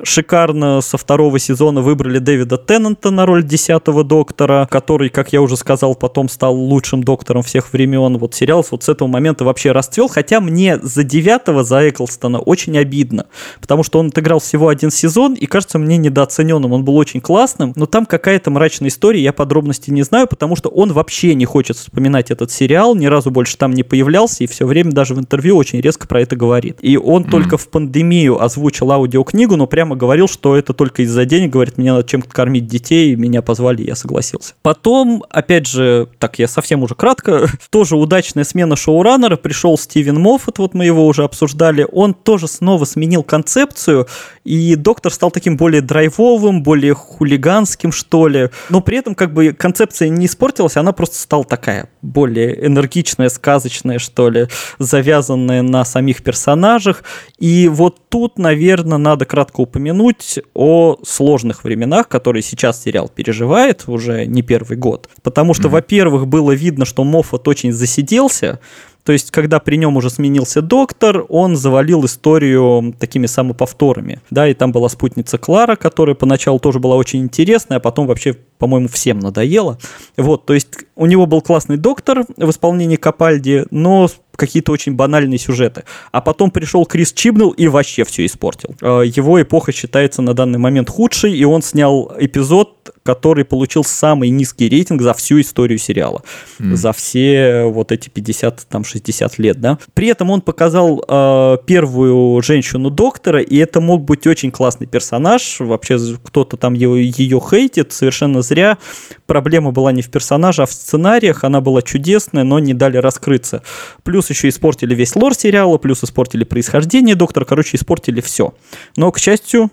шикарно со второго сезона выбрали Дэвида Теннанта на роль десятого доктора, который, как я уже сказал, потом стал лучшим доктором всех времен. Вот сериал вот с этого момента вообще расцвел, хотя мне за девятого, за Эклстона очень обидно, потому что он отыграл всего один сезон и кажется мне недооцененным. Он был очень классным, но там какая-то мрачная история, я подробностей не знаю, потому что он вообще не хочет вспоминать этот сериал, ни разу больше там не появлялся и все время даже в интервью очень резко про это говорит. И он mm. только пандемию озвучил аудиокнигу, но прямо говорил, что это только из-за денег, говорит, мне надо чем-то кормить детей, меня позвали, я согласился. Потом, опять же, так, я совсем уже кратко, [LAUGHS] тоже удачная смена шоураннера, пришел Стивен Моффат, вот мы его уже обсуждали, он тоже снова сменил концепцию, и доктор стал таким более драйвовым, более хулиганским, что ли, но при этом как бы концепция не испортилась, она просто стала такая, более энергичная, сказочная, что ли, завязанная на самих персонажах, и И вот тут, наверное, надо кратко упомянуть о сложных временах, которые сейчас сериал переживает уже не первый год. Потому что, mm-hmm. во-первых, было видно, что Моффат очень засиделся, то есть, когда при нем уже сменился доктор, он завалил историю такими самоповторами. Да, и там была спутница Клара, которая поначалу тоже была очень интересная, а потом вообще, по-моему, всем надоела. Вот, то есть, у него был классный доктор в исполнении Капальди, но какие-то очень банальные сюжеты. А потом пришел Крис Чибнелл и вообще все испортил. Э, его эпоха считается на данный момент худшей, и он снял эпизод, который получил самый низкий рейтинг за всю историю сериала. Mm. За все вот эти 50, там, 60 лет, да. При этом он показал э, первую женщину-доктора, и это мог быть очень классный персонаж. Вообще кто-то там ее, ее хейтит, совершенно зря. Проблема была не в персонаже, а в сценариях. Она была чудесная, но не дали раскрыться. Плюс еще испортили весь лор сериала, плюс испортили происхождение доктора, короче, испортили все. Но, к счастью,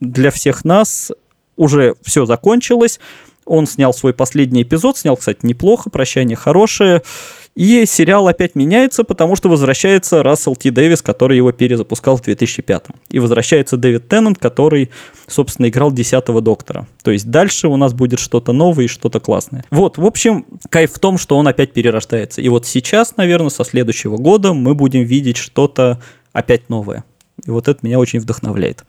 для всех нас уже все закончилось. Он снял свой последний эпизод, снял, кстати, неплохо, прощание хорошее. И сериал опять меняется, потому что возвращается Рассел Ти Дэвис, который его перезапускал в 2005. И возвращается Дэвид Теннант, который, собственно, играл 10-го Доктора. То есть дальше у нас будет что-то новое и что-то классное. Вот, в общем, кайф в том, что он опять перерождается. И вот сейчас, наверное, со следующего года мы будем видеть что-то опять новое. И вот это меня очень вдохновляет.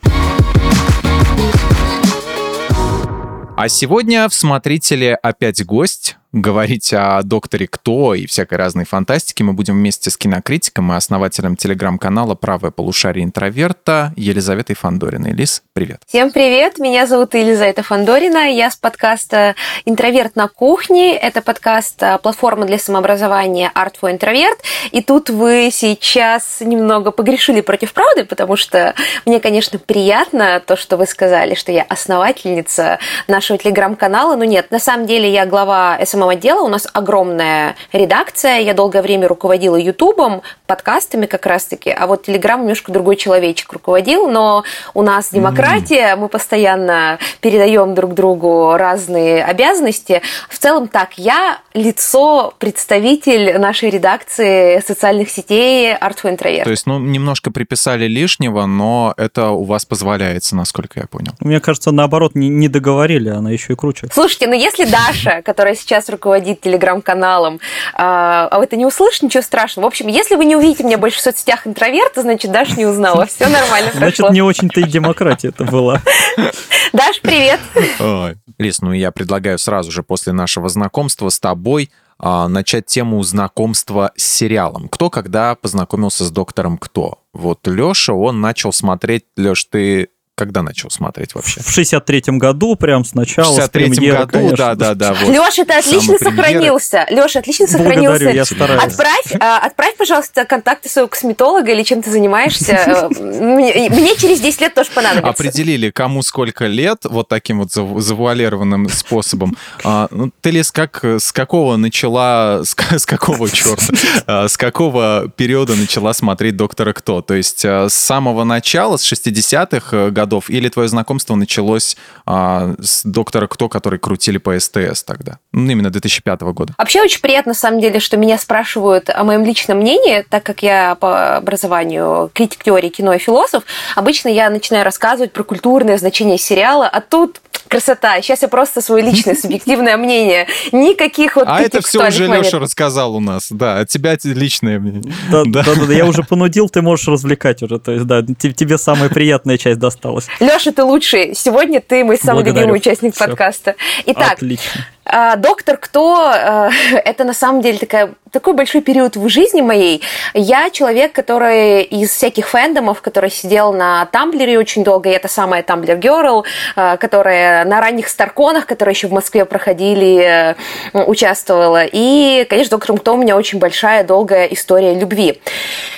А сегодня в «Смотрителе» опять гость, говорить о докторе Кто и всякой разной фантастике мы будем вместе с кинокритиком и основателем телеграм-канала «Правое полушарие интроверта» Елизаветой Фандориной. Лиз, привет. Всем привет, меня зовут Елизавета Фандорина, я с подкаста «Интроверт на кухне». Это подкаст а, платформа для самообразования «Art for Introvert». И тут вы сейчас немного погрешили против правды, потому что мне, конечно, приятно то, что вы сказали, что я основательница нашего телеграм-канала. Но нет, на самом деле я глава СМ новостного отдела у нас огромная редакция. Я долгое время руководила Ютубом, подкастами как раз-таки, а вот Телеграм немножко другой человечек руководил, но у нас демократия, мы постоянно передаем друг другу разные обязанности. В целом так, я лицо, представитель нашей редакции социальных сетей Art for Introvert. То есть, ну, немножко приписали лишнего, но это у вас позволяется, насколько я понял. Мне кажется, наоборот, не, не договорили, она еще и круче. Слушайте, ну если Даша, которая сейчас руководит телеграм-каналом, а, а это не услышит, ничего страшного. В общем, если вы не увидите меня больше в соцсетях интроверта, значит, Даша не узнала. Все нормально [LAUGHS] Значит, не очень-то и демократия это была. [LAUGHS] Даш, привет. Ой. Лиз, ну я предлагаю сразу же после нашего знакомства с тобой а, начать тему знакомства с сериалом. Кто когда познакомился с доктором Кто? Вот Леша, он начал смотреть... Леш, ты когда начал смотреть вообще? В 63-м году, прям сначала. В 63-м году, конечно. да, да, да. Вот. Леша, ты отлично сохранился. Леша, отлично сохранился. Благодарю, я стараюсь. Отправь, а, отправь, пожалуйста, контакты своего косметолога или чем ты занимаешься. [LAUGHS] Мне через 10 лет тоже понадобится. Определили, кому сколько лет, вот таким вот завуалированным способом. А, ну, ты, Лес, как, с какого начала, с, с какого черта, а, с какого периода начала смотреть «Доктора Кто»? То есть с самого начала, с 60-х годов, годов, или твое знакомство началось а, с доктора Кто, который крутили по СТС тогда? Ну, именно 2005 года. Вообще очень приятно, на самом деле, что меня спрашивают о моем личном мнении, так как я по образованию критик теории кино и философ. Обычно я начинаю рассказывать про культурное значение сериала, а тут красота. Сейчас я просто свое личное субъективное мнение. Никаких вот А это все уже Леша рассказал у нас. Да, от тебя личное мнение. Да, да, да, я уже понудил, ты можешь развлекать уже. То есть, да, тебе самая приятная часть досталась. Леша, ты лучший. Сегодня ты мой самый любимый участник подкаста. Итак, Отлично. А, доктор Кто а, [LAUGHS] это на самом деле такая, такой большой период в жизни моей. Я человек, который из всяких фэндомов, который сидел на Тамблере очень долго, и это самая Тамблер Girl, а, которая на ранних Старконах, которые еще в Москве проходили, участвовала. И, конечно, доктором Кто у меня очень большая, долгая история любви.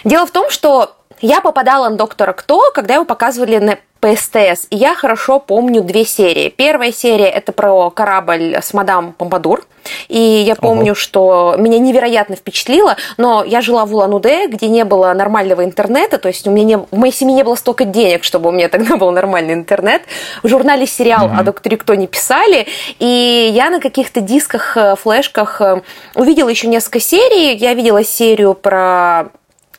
Дело в том, что я попадала на доктора Кто, когда его показывали на по СТС. И я хорошо помню две серии. Первая серия это про корабль с мадам Помпадур. И я помню, ого. что меня невероятно впечатлило, но я жила в Улан-Удэ, где не было нормального интернета, то есть у меня не, в моей семье не было столько денег, чтобы у меня тогда был нормальный интернет. В журнале сериал mm-hmm. о докторе Кто не писали, и я на каких-то дисках, э, флешках э, увидела еще несколько серий. Я видела серию про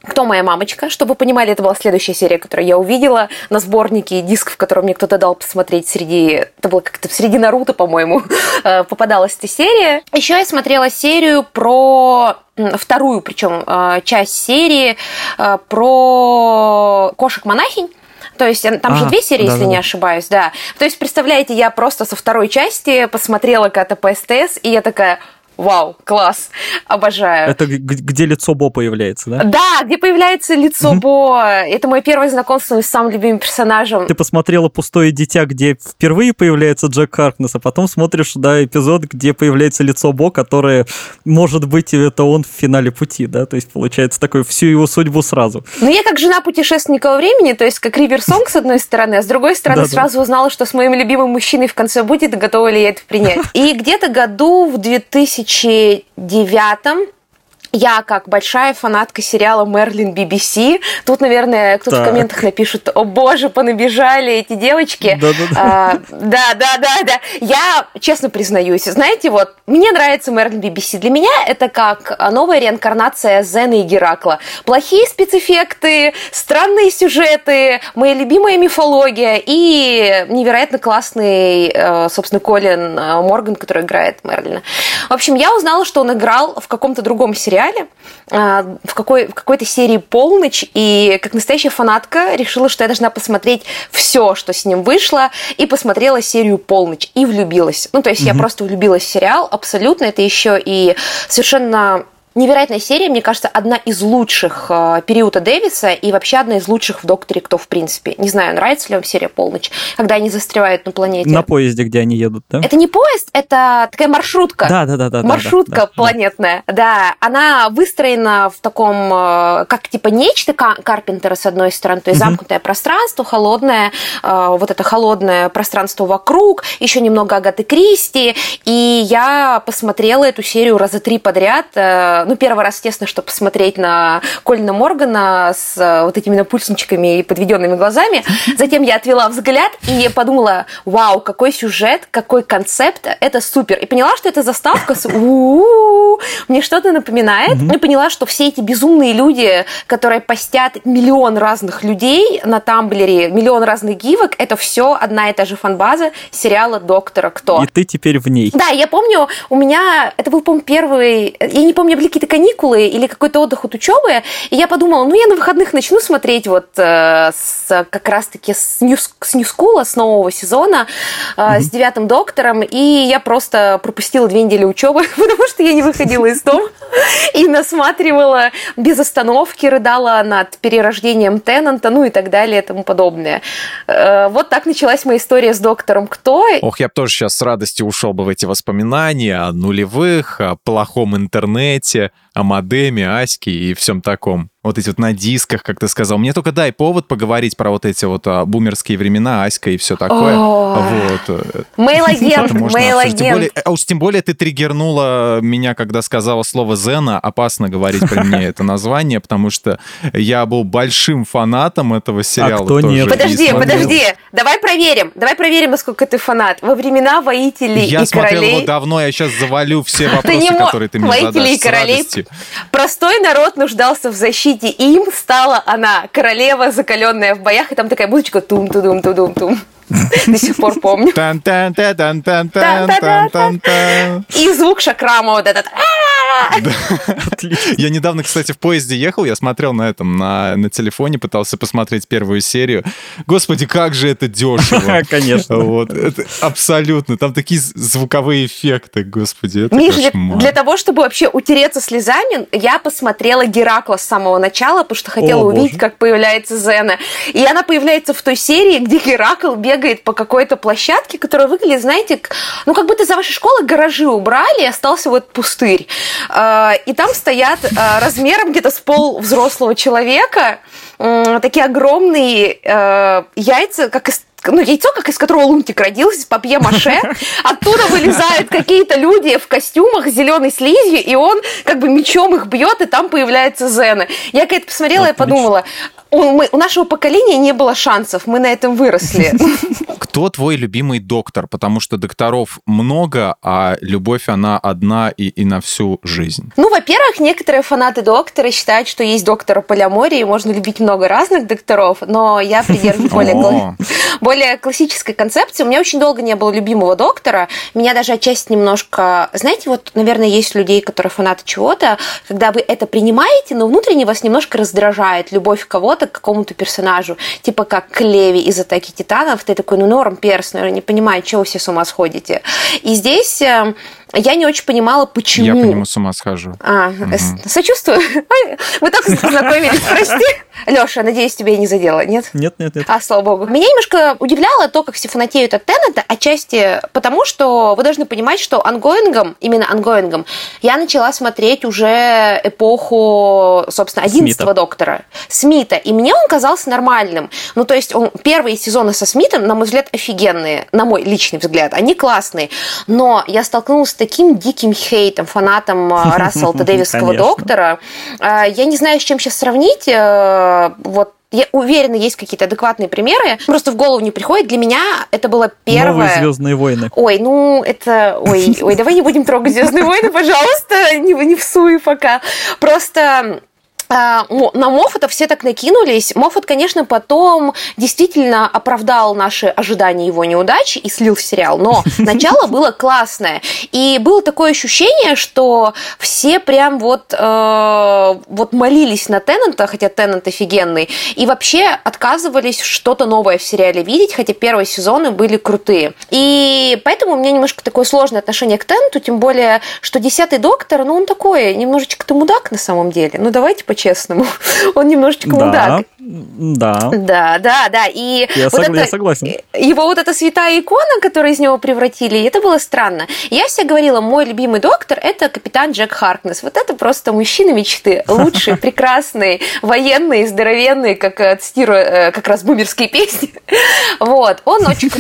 кто моя мамочка? Чтобы вы понимали, это была следующая серия, которую я увидела на сборнике дисков, который мне кто-то дал посмотреть среди... Это было как-то среди Наруто, по-моему, [LAUGHS] э, попадалась эта серия. Еще я смотрела серию про вторую, причем э, часть серии э, про кошек-монахинь. То есть там а, же две серии, да, если да, не ошибаюсь, да. То есть, представляете, я просто со второй части посмотрела как-то по СТС, и я такая, Вау, класс, обожаю. Это где лицо Бо появляется, да? Да, где появляется лицо Бо. Это мое первое знакомство с самым любимым персонажем. Ты посмотрела «Пустое дитя», где впервые появляется Джек Харкнес, а потом смотришь, да, эпизод, где появляется лицо Бо, которое, может быть, это он в финале пути, да? То есть, получается, такой всю его судьбу сразу. Ну, я как жена путешественника во времени, то есть, как Ривер Сонг, с одной стороны, а с другой стороны, сразу узнала, что с моим любимым мужчиной в конце будет, готова ли я это принять. И где-то году в 2000 2009 я, как большая фанатка сериала «Мерлин BBC», тут, наверное, кто-то в комментах напишет, о боже, понабежали эти девочки. Да, да, да, да, да. Я честно признаюсь, знаете, вот, мне нравится «Мерлин BBC». Для меня это как новая реинкарнация Зена и Геракла. Плохие спецэффекты, странные сюжеты, моя любимая мифология и невероятно классный, э, собственно, Колин э, Морган, который играет Мерлина. В общем, я узнала, что он играл в каком-то другом сериале, сериале, а, в, какой, в какой-то серии «Полночь», и как настоящая фанатка решила, что я должна посмотреть все, что с ним вышло, и посмотрела серию «Полночь», и влюбилась. Ну, то есть угу. я просто влюбилась в сериал, абсолютно. Это еще и совершенно Невероятная серия, мне кажется, одна из лучших э, периода Дэвиса и вообще одна из лучших в «Докторе Кто» в принципе. Не знаю, нравится ли вам серия «Полночь», когда они застревают на планете. На поезде, где они едут, да? Это не поезд, это такая маршрутка. Да, да, да. да маршрутка да, да, планетная. Да. да, она выстроена в таком, э, как типа нечто Карпентера с одной стороны, то есть угу. замкнутое пространство, холодное, э, вот это холодное пространство вокруг, еще немного Агаты Кристи, и я посмотрела эту серию раза три подряд, ну, первый раз, естественно, чтобы посмотреть на Колина Моргана с э, вот этими напульсничками и подведенными глазами. [LAUGHS] Затем я отвела взгляд и подумала, вау, какой сюжет, какой концепт, это супер. И поняла, что это заставка с мне что-то напоминает. И поняла, что все эти безумные люди, которые постят миллион разных людей на Тамблере, миллион разных гивок, это все одна и та же фанбаза сериала «Доктора Кто». И ты теперь в ней. Да, я помню, у меня, это был, по-моему, первый, я не помню, какие-то каникулы или какой-то отдых от учебы, и я подумала, ну, я на выходных начну смотреть вот э, с, как раз-таки с, New, с New School, с нового сезона, э, mm-hmm. с девятым доктором, и я просто пропустила две недели учебы, [LAUGHS] потому что я не выходила из дома и насматривала без остановки, рыдала над перерождением Теннанта, ну и так далее и тому подобное. Э, вот так началась моя история с доктором Кто. Ох, я бы тоже сейчас с радостью ушел бы в эти воспоминания о нулевых, о плохом интернете, о модеме, аське и всем таком вот эти вот на дисках, как ты сказал. Мне только дай повод поговорить про вот эти вот а, бумерские времена, Аська и все такое. Вот. Мейл-агент, мейл-агент. А уж тем более ты триггернула меня, когда сказала слово Зена. Опасно говорить при мне это название, потому что я был большим фанатом этого сериала. А кто нет? Подожди, подожди. Давай проверим. Давай проверим, насколько ты фанат. Во времена воителей я и смотрел его давно, я сейчас завалю все вопросы, которые ты мне задашь. Воители и королей. Простой народ нуждался в защите видите, им стала она королева, закаленная в боях, и там такая музычка тум-тудум-тудум-тум. [LAUGHS] До сих пор помню. И звук шакрама вот этот. [LAUGHS] Я недавно, кстати, в поезде ехал, я смотрел на этом, на, на телефоне, пытался посмотреть первую серию. Господи, как же это дешево. [LAUGHS] Конечно. Вот, это абсолютно. Там такие звуковые эффекты, господи, это Миша, для того, чтобы вообще утереться слезами, я посмотрела Геракла с самого начала, потому что хотела О, увидеть, боже. как появляется Зена. И она появляется в той серии, где Геракл бегает по какой-то площадке, которая выглядит, знаете, ну как будто за вашей школы гаражи убрали, и остался вот пустырь. А, и там стоят а, размером где-то с пол взрослого человека такие огромные а, яйца, как из ну, яйцо, как из которого лунтик родился, папье-маше. Оттуда вылезают какие-то люди в костюмах с зеленой слизью, и он как бы мечом их бьет, и там появляется Зена. Я когда-то посмотрела и подумала, у, мы, у нашего поколения не было шансов, мы на этом выросли. Кто твой любимый доктор? Потому что докторов много, а любовь, она одна и, и на всю жизнь. Ну, во-первых, некоторые фанаты доктора считают, что есть доктора полиамории, можно любить много разных докторов, но я придерживаюсь более, более классической концепции. У меня очень долго не было любимого доктора. Меня даже отчасти немножко... Знаете, вот, наверное, есть людей, которые фанаты чего-то, когда вы это принимаете, но внутренне вас немножко раздражает любовь кого-то к какому-то персонажу. Типа как к Леви из «Атаки Титанов». Ты такой, ну, норм, перс, наверное, не понимаю, чего вы все с ума сходите. И здесь э, я не очень понимала, почему. Я по нему с ума схожу. А, угу. сочувствую. Мы только познакомились, прости. Леша, надеюсь, тебя я не задела, нет? Нет, нет, нет. А, слава богу. Меня немножко удивляло то, как все фанатеют от Теннанта, отчасти потому, что вы должны понимать, что ongoing ом, именно ongoing ом, я начала смотреть уже эпоху, собственно, 11-го доктора, Смита, и мне он казался нормальным. Ну, то есть, он, первые сезоны со Смитом, на мой взгляд, офигенные, на мой личный взгляд, они классные, но я столкнулась с таким диким хейтом, фанатом э, [LAUGHS] Рассела Дэвисского доктора. Э, я не знаю, с чем сейчас сравнить. Э, вот я уверена, есть какие-то адекватные примеры. Просто в голову не приходит. Для меня это было первое... Новые Звездные войны. Ой, ну это... Ой, ой, давай не будем трогать Звездные войны, пожалуйста. Не, не всуй пока. Просто а, на Моффата все так накинулись. Моффат, конечно, потом действительно оправдал наши ожидания его неудачи и слил сериал, но [LAUGHS] начало было классное. И было такое ощущение, что все прям вот, э, вот молились на Теннанта, хотя Теннант офигенный, и вообще отказывались что-то новое в сериале видеть, хотя первые сезоны были крутые. И поэтому у меня немножко такое сложное отношение к Теннанту, тем более, что Десятый Доктор, ну он такой, немножечко-то мудак на самом деле. Ну давайте по-честному. [LAUGHS] Он немножечко да, мудак. Да. Да, да, да. И я, вот согла- это, я согласен. Его вот эта святая икона, которую из него превратили, это было странно. Я все говорила, мой любимый доктор – это капитан Джек Харкнес. Вот это просто мужчина мечты. Лучший, [LAUGHS] прекрасный, военный, здоровенный, как э, цитирую э, как раз бумерские песни. [LAUGHS] Вот. Он очень,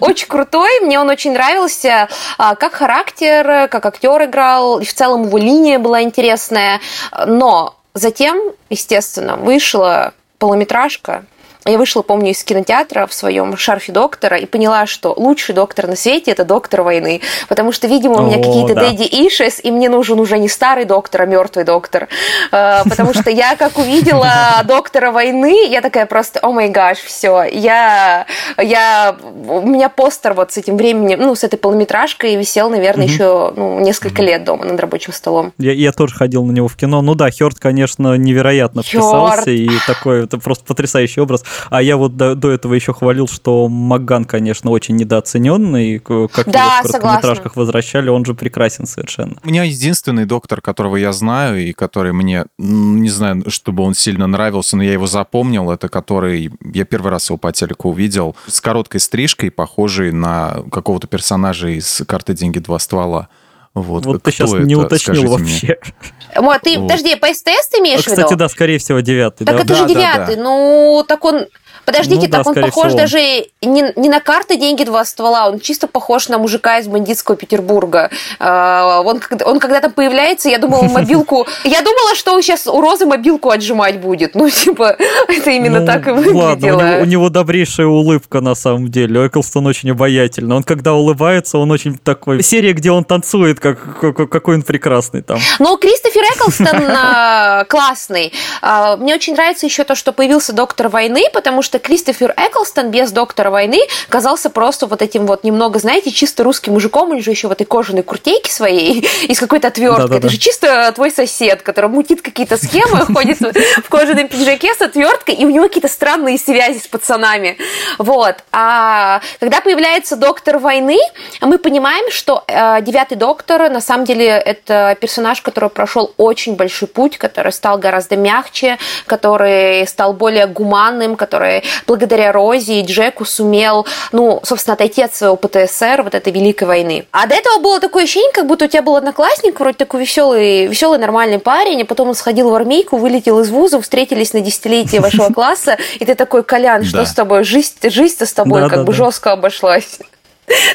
очень крутой, мне он очень нравился а, как характер, как актер играл, и в целом его линия была интересная. Но Затем, естественно, вышла полнометражка я вышла, помню, из кинотеатра в своем шарфе доктора и поняла, что лучший доктор на свете это доктор войны. Потому что, видимо, у меня какие-то да. дэдди ишес, и мне нужен уже не старый доктор, а мертвый доктор. Э, потому что я, как увидела [LAUGHS] доктора войны, я такая просто, о май гаш, все. Я, я, у меня постер вот с этим временем, ну, с этой полнометражкой висел, наверное, еще ну, несколько лет дома над рабочим столом. Я, я тоже ходил на него в кино. Ну да, Хёрд, конечно, невероятно вписался, и такой, это просто потрясающий образ. А я вот до, до этого еще хвалил, что Маган, конечно, очень недооцененный. Как да, его в короткометражках возвращали, он же прекрасен совершенно. У меня единственный доктор, которого я знаю, и который мне, не знаю, чтобы он сильно нравился, но я его запомнил, это который, я первый раз его по телеку увидел, с короткой стрижкой, похожий на какого-то персонажа из «Карты, деньги, два ствола». Вот, вот ты сейчас это? не уточнил вообще. [LAUGHS] Мне. Вот, ты, вот. подожди, по СТС ты имеешь а, в виду? Кстати, да, скорее всего, девятый. Так да? это да, же девятый. Да, да. Ну, так он Подождите, ну, так да, он похож всего. даже не, не на карты «Деньги. Два ствола», он чисто похож на мужика из бандитского Петербурга. А, он, он когда там появляется, я думала, [LAUGHS] мобилку... Я думала, что он сейчас у Розы мобилку отжимать будет. Ну, типа, [LAUGHS] это именно ну, так и выглядело. Ладно, у него, у него добрейшая улыбка, на самом деле. Эклстон очень обаятельный. Он, когда улыбается, он очень такой... Серия, где он танцует, как, какой он прекрасный там. Ну, Кристофер Эклстон [LAUGHS] а, классный. А, мне очень нравится еще то, что появился Доктор войны, потому что что Кристофер Эклстон без Доктора войны казался просто вот этим вот немного, знаете, чисто русским мужиком, он же еще в этой кожаной куртейке своей [LAUGHS] и с какой-то отверткой. Да, да, Это же чисто твой сосед, который мутит какие-то схемы, [LAUGHS] ходит в кожаном пиджаке с отверткой, и у него какие-то странные связи с пацанами. Вот. А когда появляется Доктор войны, мы понимаем, что э, Девятый Доктор на самом деле это персонаж, который прошел очень большой путь, который стал гораздо мягче, который стал более гуманным, который благодаря Розе и Джеку сумел, ну, собственно, отойти от своего ПТСР вот этой Великой войны. А до этого было такое ощущение, как будто у тебя был одноклассник, вроде такой веселый, веселый нормальный парень, а потом он сходил в армейку, вылетел из вуза, встретились на десятилетие вашего [LAUGHS] класса, и ты такой, Колян, что с тобой? Жизнь, жизнь-то с тобой как бы жестко обошлась.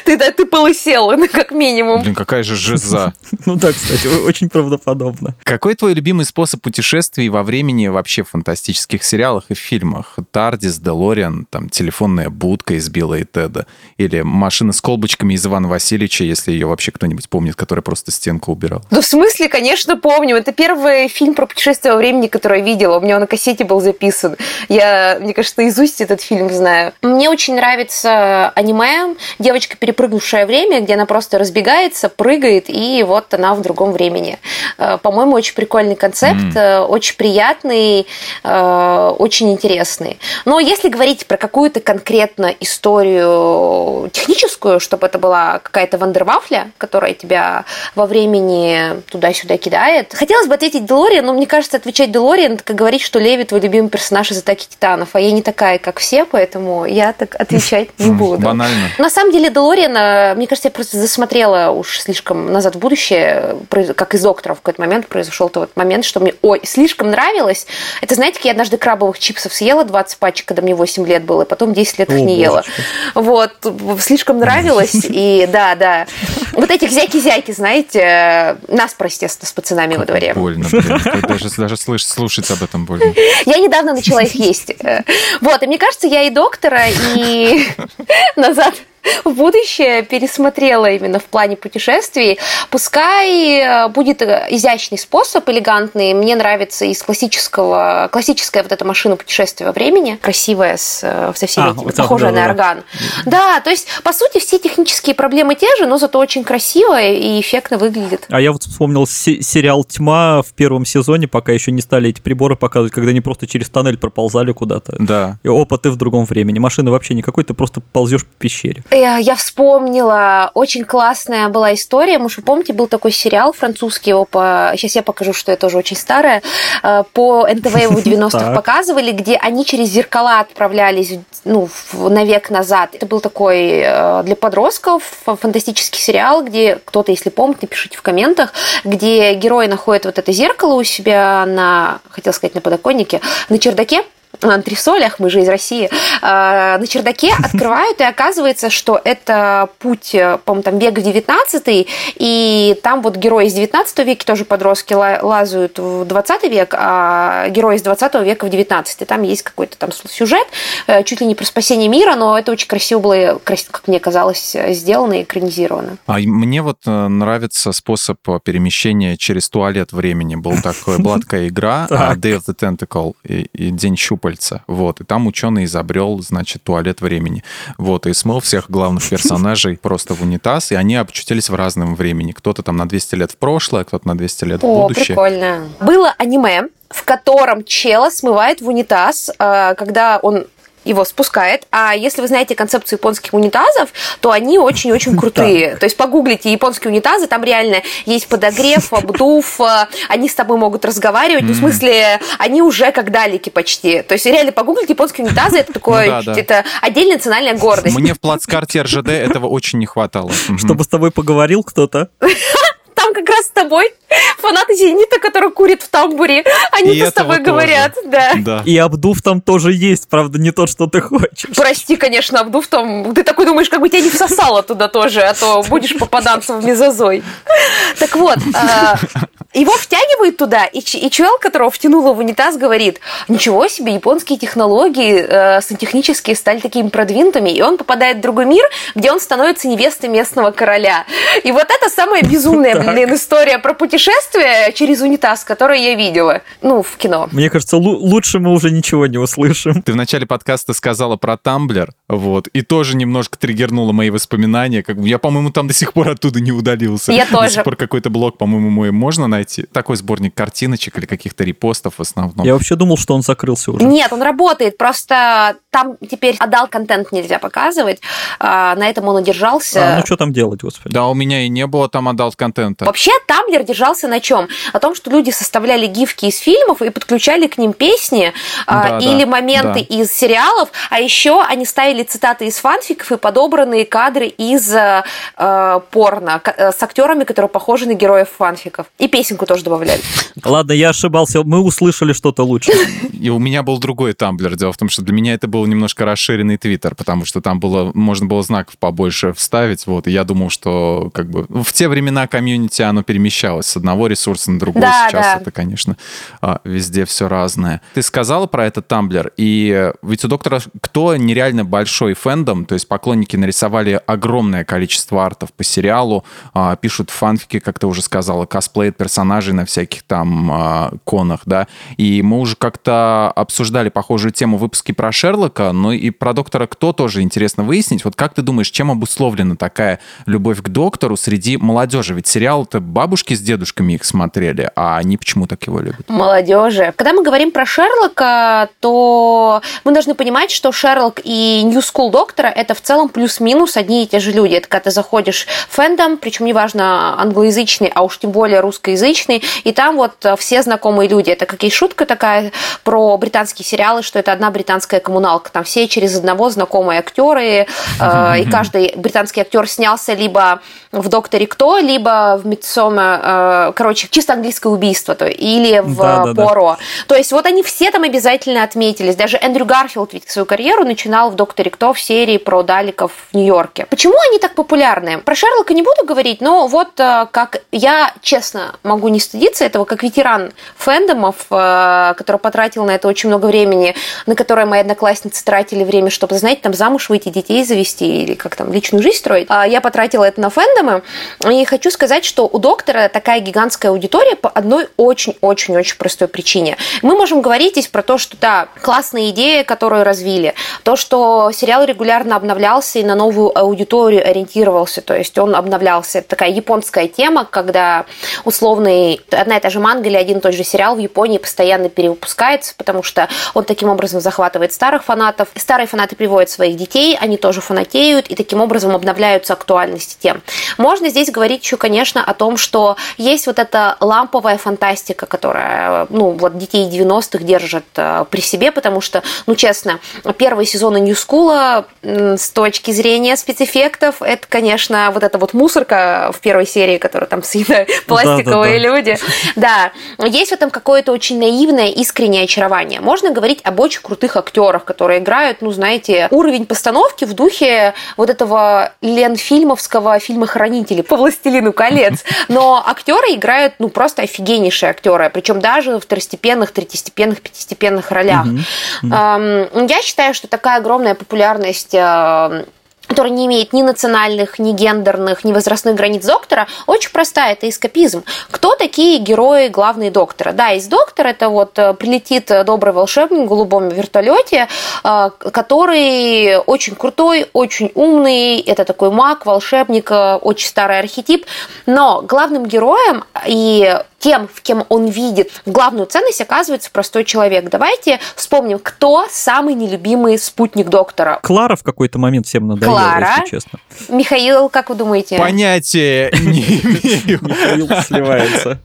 Ты, да, ты полысел, ну, как минимум. Блин, какая же жиза. [LAUGHS] Ну да, кстати, очень правдоподобно. Какой твой любимый способ путешествий во времени вообще в фантастических сериалах и фильмах? Тардис, Делориан, там, телефонная будка из Билла и Теда, или машина с колбочками из Ивана Васильевича, если ее вообще кто-нибудь помнит, который просто стенку убирал. Ну, в смысле, конечно, помню. Это первый фильм про путешествие во времени, который я видела. У меня он на кассете был записан. Я, мне кажется, наизусть этот фильм знаю. Мне очень нравится аниме. Девочка девочка, перепрыгнувшая время, где она просто разбегается, прыгает, и вот она в другом времени. Э, по-моему, очень прикольный концепт, mm. очень приятный, э, очень интересный. Но если говорить про какую-то конкретно историю техническую, чтобы это была какая-то вандервафля, которая тебя во времени туда-сюда кидает, хотелось бы ответить Делориан, но мне кажется, отвечать Делориан, как говорить, что Леви твой любимый персонаж из «Атаки титанов», а я не такая, как все, поэтому я так отвечать не буду. Банально. На самом деле Делориан, мне кажется, я просто засмотрела уж слишком назад в будущее, как из доктора в какой-то момент произошел тот момент, что мне ой, слишком нравилось. Это, знаете, я однажды крабовых чипсов съела 20 пачек, когда мне 8 лет было, и потом 10 лет их О, не ела. Вот, слишком нравилось, [LAUGHS] и да, да. Вот этих зяки-зяки, знаете, нас, естественно, с пацанами во дворе. Больно, блин. Даже, даже слышать, слушать об этом больно. Я недавно начала их есть. Вот, и мне кажется, я и доктора, и [LAUGHS] назад в будущее пересмотрела именно в плане путешествий. Пускай э, будет э, изящный способ, элегантный. Мне нравится из классического, классическая вот эта машина путешествия во времени, красивая, с, э, со всеми а, этими, вот похожая да, на орган. Да. да, то есть, по сути, все технические проблемы те же, но зато очень красиво и эффектно выглядит. А я вот вспомнил сериал «Тьма» в первом сезоне, пока еще не стали эти приборы показывать, когда они просто через тоннель проползали куда-то. Да. И опа, ты в другом времени. Машины вообще никакой, ты просто ползешь по пещере. Э, я вспомнила, очень классная была история. Может, вы помните, был такой сериал французский, его по... сейчас я покажу, что это тоже очень старое, э, по НТВ его в [LAUGHS] 90-х показывали, где они через зеркала отправлялись ну, на век назад. Это был такой э, для подростков фантастический сериал, где кто-то, если помнит, напишите в комментах, где герой находит вот это зеркало у себя на, хотел сказать, на подоконнике, на чердаке, антресолях, мы же из России, а, на чердаке [LAUGHS] открывают, и оказывается, что это путь, э, по-моему, там век 19 и там вот герои из 19 века, тоже подростки, лазают в 20 век, а герои из 20 века в 19 Там есть какой-то там сюжет, э, чуть ли не про спасение мира, но это очень красиво было, как мне казалось, сделано и экранизировано. А мне вот э, нравится способ перемещения через туалет времени. Был такой, была [LAUGHS] такая игра Day of the Tentacle и День щупаль щупальца. Вот, и там ученый изобрел, значит, туалет времени. Вот, и смыл всех главных персонажей [LAUGHS] просто в унитаз, и они очутились в разном времени. Кто-то там на 200 лет в прошлое, кто-то на 200 лет в будущее. Прикольно. Было аниме, в котором чела смывает в унитаз, а, когда он его спускает. А если вы знаете концепцию японских унитазов, то они очень-очень [LAUGHS] крутые. То есть погуглите японские унитазы, там реально есть подогрев, [LAUGHS] обдув, э, они с тобой могут разговаривать, ну, в смысле, они уже как далеки почти. То есть реально погуглите японские унитазы, это [LAUGHS] такое, ну это отдельная национальная гордость. Мне в плацкарте РЖД этого очень не хватало. Чтобы с тобой поговорил кто-то. Там как раз с тобой фанаты Зенита, который курит в тамбуре, они-то с тобой говорят, да. да. И обдув там тоже есть, правда, не то, что ты хочешь. Прости, конечно, обдув там, ты такой думаешь, как бы тебя не всосало туда тоже, а то будешь попаданцем в мезозой. Так вот, а, его втягивают туда, и, и чел, которого втянуло в унитаз, говорит, ничего себе, японские технологии э, сантехнические стали такими продвинутыми, и он попадает в другой мир, где он становится невестой местного короля. И вот это самая безумная, блин, история про путешествие через унитаз, которую я видела, ну, в кино. Мне кажется, лучше мы уже ничего не услышим. Ты в начале подкаста сказала про Тамблер, вот, и тоже немножко триггернула мои воспоминания, как бы я, по-моему, там до сих пор оттуда не удалился. Я тоже. До сих пор какой-то блог, по-моему, мой можно найти найти. Такой сборник картиночек или каких-то репостов в основном. Я вообще думал, что он закрылся уже. Нет, он работает, просто там теперь отдал контент нельзя показывать. А, на этом он удержался. А, ну что там делать, господи? Да, у меня и не было там отдал контента. Вообще, Тамблер держался на чем? О том, что люди составляли гифки из фильмов и подключали к ним песни а, да, или да, моменты да. из сериалов, а еще они ставили цитаты из фанфиков и подобранные кадры из э, э порно с актерами, которые похожи на героев фанфиков. И песенку тоже добавляли. Ладно, я ошибался, мы услышали что-то лучше. И у меня был другой тамблер. Дело в том, что для меня это был немножко расширенный твиттер, потому что там было, можно было знаков побольше вставить, вот, и я думал, что как бы в те времена комьюнити оно перемещалось с одного ресурса на другой. Да, Сейчас да. это, конечно, а, везде все разное. Ты сказала про этот тамблер, и ведь у доктора кто нереально большой фэндом, то есть поклонники нарисовали огромное количество артов по сериалу, а, пишут фанфики, как ты уже сказала, косплеят персонажей на всяких там а, конах, да, и мы уже как-то обсуждали похожую тему выпуске про Шерлока, но и про доктора Кто тоже интересно выяснить. Вот как ты думаешь, чем обусловлена такая любовь к доктору среди молодежи? Ведь сериал-то бабушки с дедушками их смотрели, а они почему так его любят? Молодежи. Когда мы говорим про Шерлока, то мы должны понимать, что Шерлок и New School доктора это в целом плюс-минус одни и те же люди. Это когда ты заходишь в фэндом, причем неважно англоязычный, а уж тем более русскоязычный, и там вот все знакомые люди. Это как и шутка такая про британские сериалы, что это одна британская коммуналка. Там все через одного знакомые актеры, э, и каждый британский актер снялся либо в «Докторе Кто», либо в «Митсоме», э, короче, чисто английское убийство, то, или в да, да, «Поро». Да. То есть вот они все там обязательно отметились. Даже Эндрю Гарфилд ведь свою карьеру начинал в «Докторе Кто» в серии про Даликов в Нью-Йорке. Почему они так популярны? Про Шерлока не буду говорить, но вот э, как я, честно, могу не стыдиться этого, как ветеран фэндомов, э, который потратил на это очень много времени, на которое мои одноклассницы тратили время, чтобы, знаете, там замуж выйти, детей завести или как там личную жизнь строить. А я потратила это на фэндомы, и хочу сказать, что у доктора такая гигантская аудитория по одной очень-очень-очень простой причине. Мы можем говорить здесь про то, что да, классная идея, которую развили, то, что сериал регулярно обновлялся и на новую аудиторию ориентировался, то есть он обновлялся. Это такая японская тема, когда условный одна и та же манга или один и тот же сериал в Японии постоянно перевыпускается, потому что он таким образом захватывает старых фанатов. Старые фанаты приводят своих детей, они тоже фанатеют, и таким образом обновляются актуальности тем. Можно здесь говорить еще, конечно, о том, что есть вот эта ламповая фантастика, которая, ну, вот детей 90-х держит э, при себе, потому что, ну, честно, первые сезоны New School с точки зрения спецэффектов, это, конечно, вот эта вот мусорка в первой серии, которая там съедает пластиковые да, да, да. Люди. Да, есть в этом какое-то очень наивное, искреннее очарование. Можно говорить об очень крутых актерах, которые играют, ну, знаете, уровень постановки в духе вот этого Ленфильмовского фильма «Хранители» по «Властелину колец». Но актеры играют, ну, просто офигеннейшие актеры, причем даже в второстепенных, третьестепенных, пятистепенных ролях. Я считаю, что такая огромная популярность которая не имеет ни национальных, ни гендерных, ни возрастных границ доктора, очень простая, это эскапизм. Кто такие герои главные доктора? Да, из доктора это вот э, прилетит добрый волшебник в голубом вертолете, э, который очень крутой, очень умный, это такой маг, волшебник, э, очень старый архетип, но главным героем и тем, в кем он видит главную ценность, оказывается простой человек. Давайте вспомним, кто самый нелюбимый спутник доктора. Клара в какой-то момент всем надоела, Клара. если честно. Михаил, как вы думаете? Понятия не имею. Михаил сливается.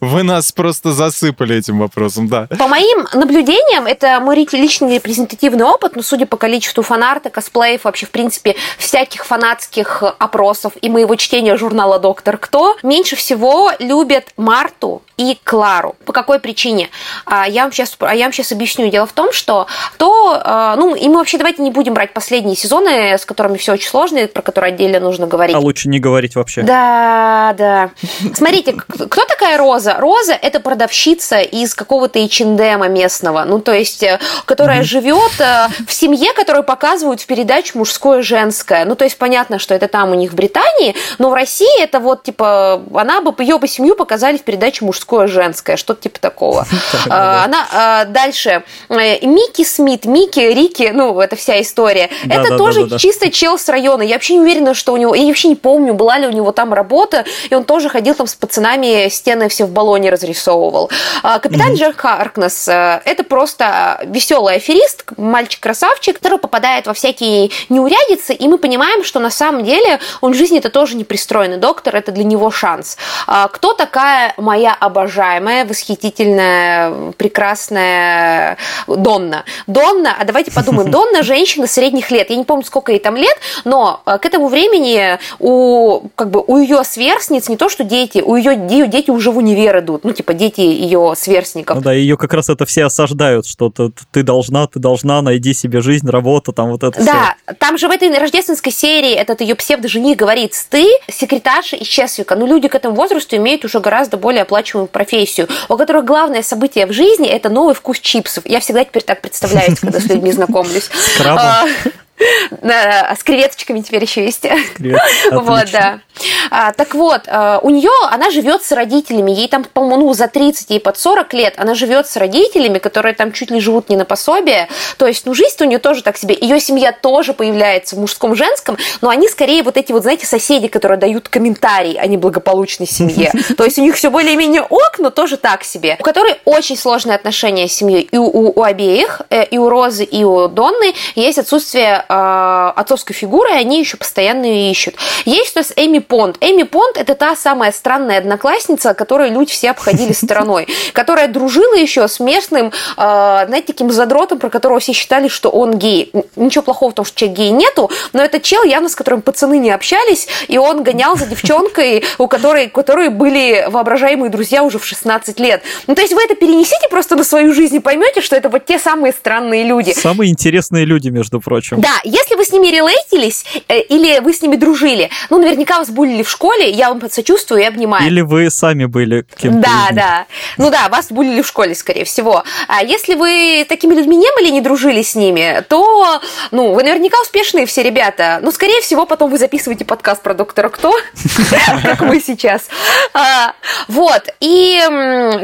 Вы нас просто засыпали этим вопросом, да. По моим наблюдениям, это мой личный репрезентативный опыт, но судя по количеству фанарта, косплеев, вообще, в принципе, всяких фанатских опросов и моего чтения журнала «Доктор Кто», меньше всего любят Марту и Клару. По какой причине? А, я вам сейчас, я вам сейчас объясню. Дело в том, что то, а, ну, и мы вообще давайте не будем брать последние сезоны, с которыми все очень сложно, про которые отдельно нужно говорить. А лучше не говорить вообще. Да, да. Смотрите, кто такая Роза? Роза – это продавщица из какого-то H&M местного, ну, то есть, э, которая живет э, в семье, которую показывают в передаче «Мужское женское». Ну, то есть, понятно, что это там у них в Британии, но в России это вот, типа, она бы, ее бы семью показали в передаче «Мужское женское», что-то типа такого. [LAUGHS] А, она а, дальше. Э, Микки Смит, Микки, Рики, ну, это вся история. Это тоже чисто чел с района. Я вообще не уверена, что у него... Я вообще не помню, была ли у него там работа, и он тоже ходил там с пацанами с вселенная все в баллоне разрисовывал. А, капитан mm-hmm. Джек Харкнес э, – это просто веселый аферист, мальчик-красавчик, который попадает во всякие неурядицы, и мы понимаем, что на самом деле он в жизни это тоже не пристроенный доктор, это для него шанс. А, кто такая моя обожаемая, восхитительная, прекрасная Донна? Донна, а давайте подумаем, [LAUGHS] Донна – женщина средних лет, я не помню, сколько ей там лет, но э, к этому времени у, как бы, у ее сверстниц не то, что дети, у ее, ее дети уже в универ идут, ну, типа, дети ее сверстников. Ну да, ее как раз это все осаждают, что ты, ты должна, ты должна, найди себе жизнь, работу, там вот это Да, все. там же в этой рождественской серии этот ее псевдоженик говорит, ты секретарша из Чесвика, но люди к этому возрасту имеют уже гораздо более оплачиваемую профессию, у которых главное событие в жизни – это новый вкус чипсов. Я всегда теперь так представляюсь, когда с людьми знакомлюсь. [LAUGHS] Да, с креветочками теперь еще есть. [LAUGHS] Вот, да. А, так вот, а, у нее она живет с родителями, ей там, по-моему, ну, за 30, ей под 40 лет, она живет с родителями, которые там чуть ли живут не на пособие. То есть, ну, жизнь у нее тоже так себе. Ее семья тоже появляется в мужском, женском, но они скорее вот эти вот, знаете, соседи, которые дают комментарий о неблагополучной семье. То есть, у них все более-менее ок, но тоже так себе. У которой очень сложные отношения с семьей и у, у обеих, э, и у Розы, и у Донны есть отсутствие э, отцовской фигуры, и они еще постоянно ее ищут. Есть то есть Эми Понт. Эми Понт это та самая странная одноклассница, которую люди все обходили [LAUGHS] стороной, которая дружила еще с местным, э, знаете, таким задротом, про которого все считали, что он гей. Ничего плохого в том, что человек гей нету, но это чел, явно с которым пацаны не общались, и он гонял за девчонкой, у которой, у которой были воображаемые друзья уже в 16 лет. Ну, то есть вы это перенесите просто на свою жизнь и поймете, что это вот те самые странные люди. Самые интересные люди, между прочим. Да, если вы с ними релейтились, э, или вы с ними дружили, ну, наверняка вас булили в школе, я вам сочувствую и обнимаю. Или вы сами были кем-то. Да, да. Ну да, вас булили в школе, скорее всего. А если вы такими людьми не были, не дружили с ними, то, ну, вы наверняка успешные все ребята. Ну, скорее всего, потом вы записываете подкаст про доктора Кто, [LAUGHS] как мы сейчас. А, вот. И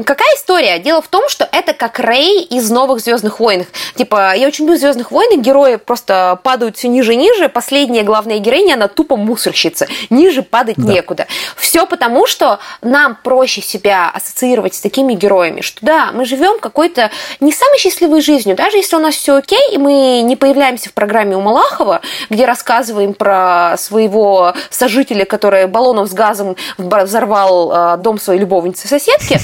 какая история? Дело в том, что это как Рэй из новых Звездных войн. Типа, я очень люблю Звездных войн, герои просто падают все ниже и ниже. Последняя главная героиня, она тупо мусорщица. Ниже падать да. некуда. Все потому, что нам проще себя ассоциировать с такими героями, что да, мы живем какой-то не самой счастливой жизнью, даже если у нас все окей, и мы не появляемся в программе у Малахова, где рассказываем про своего сожителя, который баллоном с газом взорвал э, дом своей любовницы-соседки,